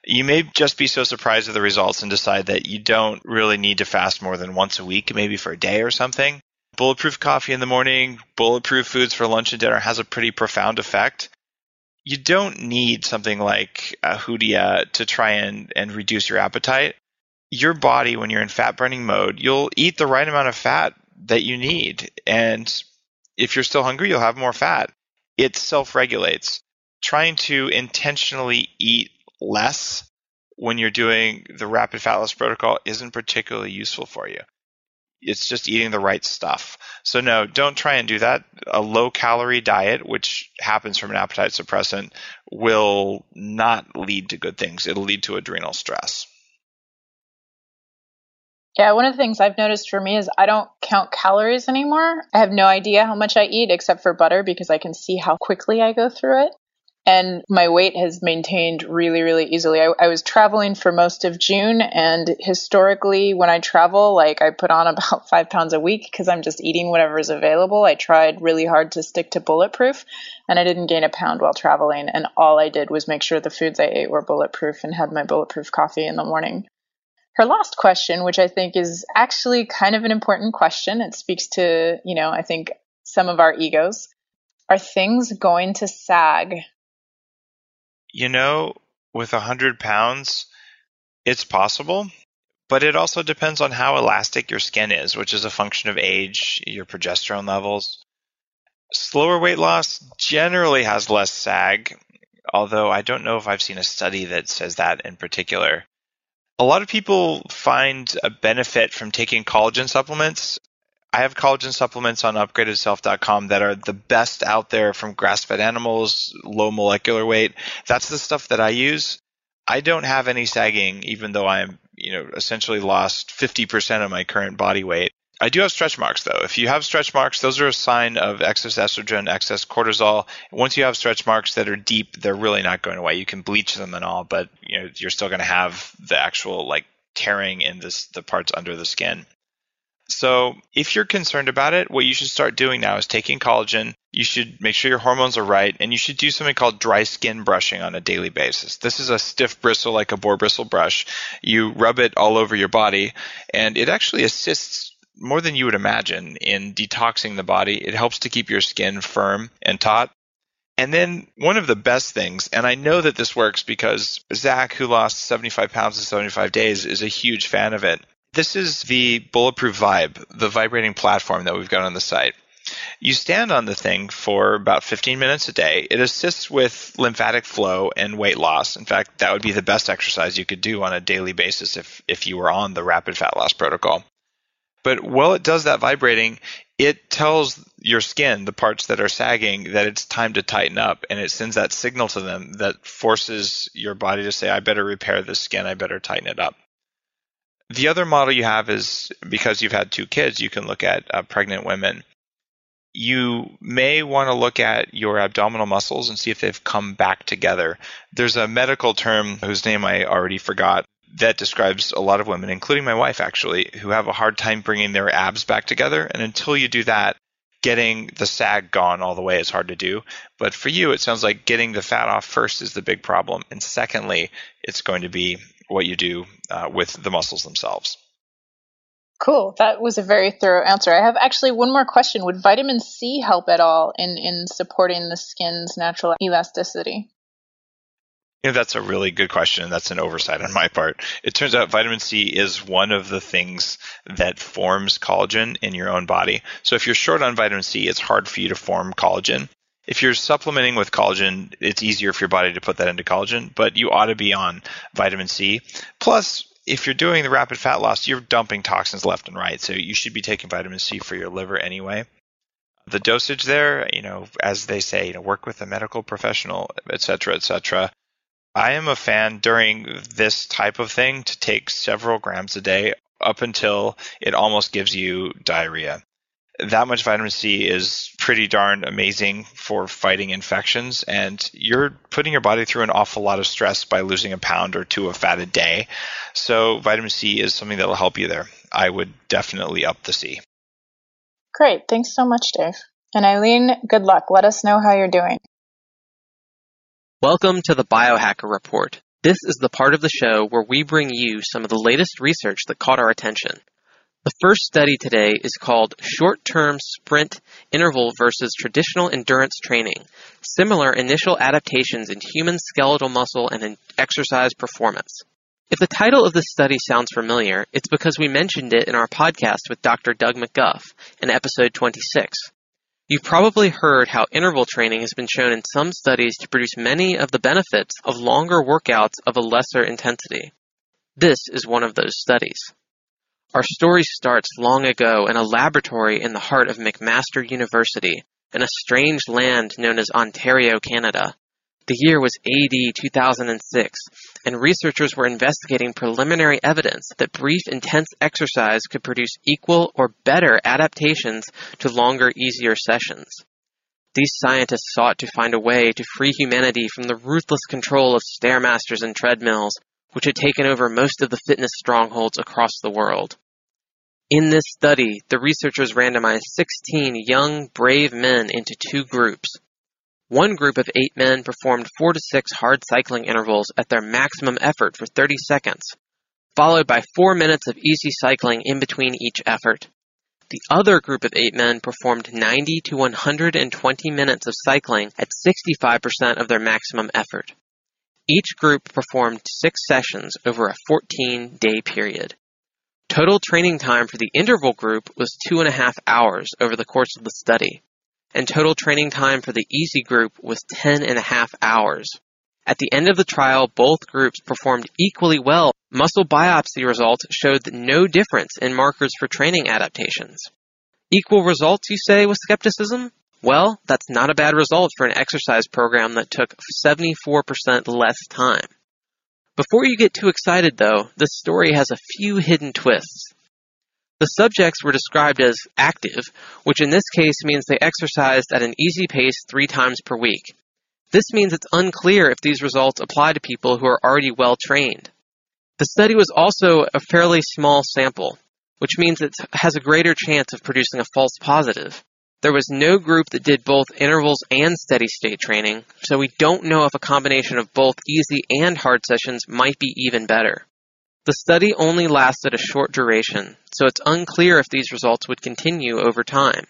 You may just be so surprised at the results and decide that you don't really need to fast more than once a week, maybe for a day or something. Bulletproof coffee in the morning, bulletproof foods for lunch and dinner has a pretty profound effect. You don't need something like a Hoodia to try and, and reduce your appetite. Your body, when you're in fat burning mode, you'll eat the right amount of fat that you need. And if you're still hungry, you'll have more fat. It self regulates. Trying to intentionally eat less when you're doing the rapid fat loss protocol isn't particularly useful for you. It's just eating the right stuff. So, no, don't try and do that. A low calorie diet, which happens from an appetite suppressant, will not lead to good things. It'll lead to adrenal stress. Yeah, one of the things I've noticed for me is I don't count calories anymore. I have no idea how much I eat except for butter because I can see how quickly I go through it. And my weight has maintained really, really easily. I, I was traveling for most of June, and historically, when I travel, like I put on about five pounds a week because I'm just eating whatever is available. I tried really hard to stick to bulletproof, and I didn't gain a pound while traveling. And all I did was make sure the foods I ate were bulletproof and had my bulletproof coffee in the morning her last question, which I think is actually kind of an important question. It speaks to, you know, I think some of our egos. Are things going to sag? You know, with a hundred pounds, it's possible, but it also depends on how elastic your skin is, which is a function of age, your progesterone levels. Slower weight loss generally has less sag, although I don't know if I've seen a study that says that in particular a lot of people find a benefit from taking collagen supplements. I have collagen supplements on upgradedself.com that are the best out there from grass fed animals, low molecular weight. That's the stuff that I use. I don't have any sagging, even though I'm, you know, essentially lost 50% of my current body weight. I do have stretch marks though. If you have stretch marks, those are a sign of excess estrogen, excess cortisol. Once you have stretch marks that are deep, they're really not going away. You can bleach them and all, but you know, you're still going to have the actual like tearing in this, the parts under the skin. So if you're concerned about it, what you should start doing now is taking collagen. You should make sure your hormones are right, and you should do something called dry skin brushing on a daily basis. This is a stiff bristle like a boar bristle brush. You rub it all over your body, and it actually assists more than you would imagine in detoxing the body. It helps to keep your skin firm and taut. And then one of the best things, and I know that this works because Zach, who lost 75 pounds in 75 days, is a huge fan of it. This is the Bulletproof Vibe, the vibrating platform that we've got on the site. You stand on the thing for about 15 minutes a day. It assists with lymphatic flow and weight loss. In fact, that would be the best exercise you could do on a daily basis if, if you were on the rapid fat loss protocol. But while it does that vibrating, it tells your skin, the parts that are sagging, that it's time to tighten up. And it sends that signal to them that forces your body to say, I better repair this skin, I better tighten it up. The other model you have is because you've had two kids, you can look at uh, pregnant women. You may want to look at your abdominal muscles and see if they've come back together. There's a medical term whose name I already forgot that describes a lot of women, including my wife actually, who have a hard time bringing their abs back together. And until you do that, getting the sag gone all the way is hard to do. But for you, it sounds like getting the fat off first is the big problem. And secondly, it's going to be what you do uh, with the muscles themselves. Cool. That was a very thorough answer. I have actually one more question. Would vitamin C help at all in, in supporting the skin's natural elasticity? You know, that's a really good question. That's an oversight on my part. It turns out vitamin C is one of the things that forms collagen in your own body. So if you're short on vitamin C, it's hard for you to form collagen. If you're supplementing with collagen, it's easier for your body to put that into collagen, but you ought to be on vitamin C. Plus, if you're doing the rapid fat loss, you're dumping toxins left and right. So you should be taking vitamin C for your liver anyway. The dosage there, you know, as they say, you know, work with a medical professional, et cetera, et cetera. I am a fan during this type of thing to take several grams a day up until it almost gives you diarrhea. That much vitamin C is pretty darn amazing for fighting infections, and you're putting your body through an awful lot of stress by losing a pound or two of fat a day. So, vitamin C is something that will help you there. I would definitely up the C. Great. Thanks so much, Dave. And Eileen, good luck. Let us know how you're doing. Welcome to the Biohacker Report. This is the part of the show where we bring you some of the latest research that caught our attention. The first study today is called Short Term Sprint Interval versus Traditional Endurance Training Similar Initial Adaptations in Human Skeletal Muscle and Exercise Performance. If the title of this study sounds familiar, it's because we mentioned it in our podcast with Dr. Doug McGuff in episode 26. You've probably heard how interval training has been shown in some studies to produce many of the benefits of longer workouts of a lesser intensity. This is one of those studies. Our story starts long ago in a laboratory in the heart of McMaster University in a strange land known as Ontario, Canada. The year was AD 2006, and researchers were investigating preliminary evidence that brief, intense exercise could produce equal or better adaptations to longer, easier sessions. These scientists sought to find a way to free humanity from the ruthless control of stairmasters and treadmills, which had taken over most of the fitness strongholds across the world. In this study, the researchers randomized 16 young, brave men into two groups. One group of eight men performed four to six hard cycling intervals at their maximum effort for 30 seconds, followed by four minutes of easy cycling in between each effort. The other group of eight men performed 90 to 120 minutes of cycling at 65% of their maximum effort. Each group performed six sessions over a 14 day period. Total training time for the interval group was two and a half hours over the course of the study and total training time for the easy group was 10 and a half hours. At the end of the trial, both groups performed equally well. Muscle biopsy results showed no difference in markers for training adaptations. Equal results, you say, with skepticism? Well, that's not a bad result for an exercise program that took 74% less time. Before you get too excited, though, this story has a few hidden twists. The subjects were described as active, which in this case means they exercised at an easy pace three times per week. This means it's unclear if these results apply to people who are already well trained. The study was also a fairly small sample, which means it has a greater chance of producing a false positive. There was no group that did both intervals and steady state training, so we don't know if a combination of both easy and hard sessions might be even better. The study only lasted a short duration, so it's unclear if these results would continue over time.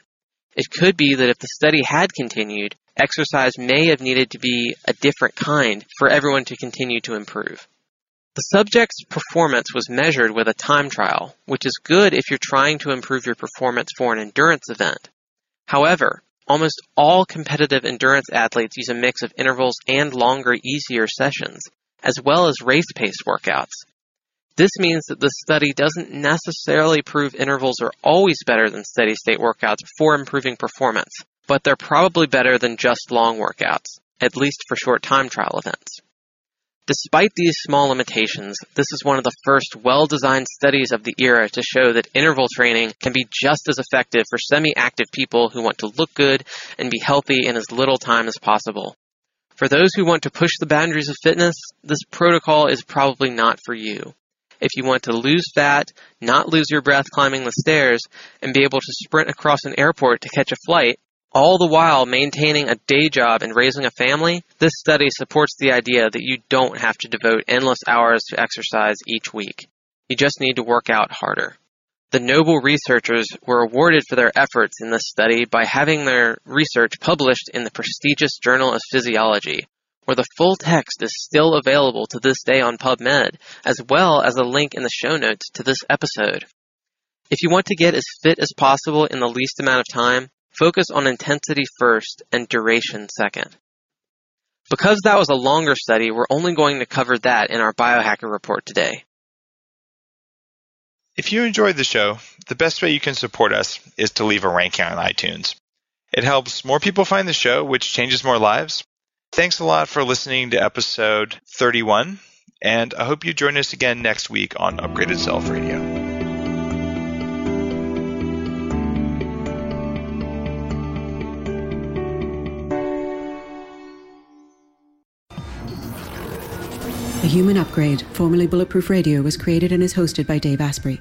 It could be that if the study had continued, exercise may have needed to be a different kind for everyone to continue to improve. The subject's performance was measured with a time trial, which is good if you're trying to improve your performance for an endurance event. However, almost all competitive endurance athletes use a mix of intervals and longer, easier sessions, as well as race pace workouts, this means that the study doesn't necessarily prove intervals are always better than steady state workouts for improving performance, but they're probably better than just long workouts, at least for short time trial events. Despite these small limitations, this is one of the first well designed studies of the era to show that interval training can be just as effective for semi active people who want to look good and be healthy in as little time as possible. For those who want to push the boundaries of fitness, this protocol is probably not for you if you want to lose fat, not lose your breath climbing the stairs, and be able to sprint across an airport to catch a flight, all the while maintaining a day job and raising a family, this study supports the idea that you don't have to devote endless hours to exercise each week. You just need to work out harder. The Nobel researchers were awarded for their efforts in this study by having their research published in the prestigious Journal of Physiology, where the full text is still available to this day on PubMed, as well as a link in the show notes to this episode. If you want to get as fit as possible in the least amount of time, focus on intensity first and duration second. Because that was a longer study, we're only going to cover that in our biohacker report today. If you enjoyed the show, the best way you can support us is to leave a ranking on iTunes. It helps more people find the show, which changes more lives. Thanks a lot for listening to episode 31, and I hope you join us again next week on Upgraded Self Radio. The Human Upgrade, formerly Bulletproof Radio, was created and is hosted by Dave Asprey.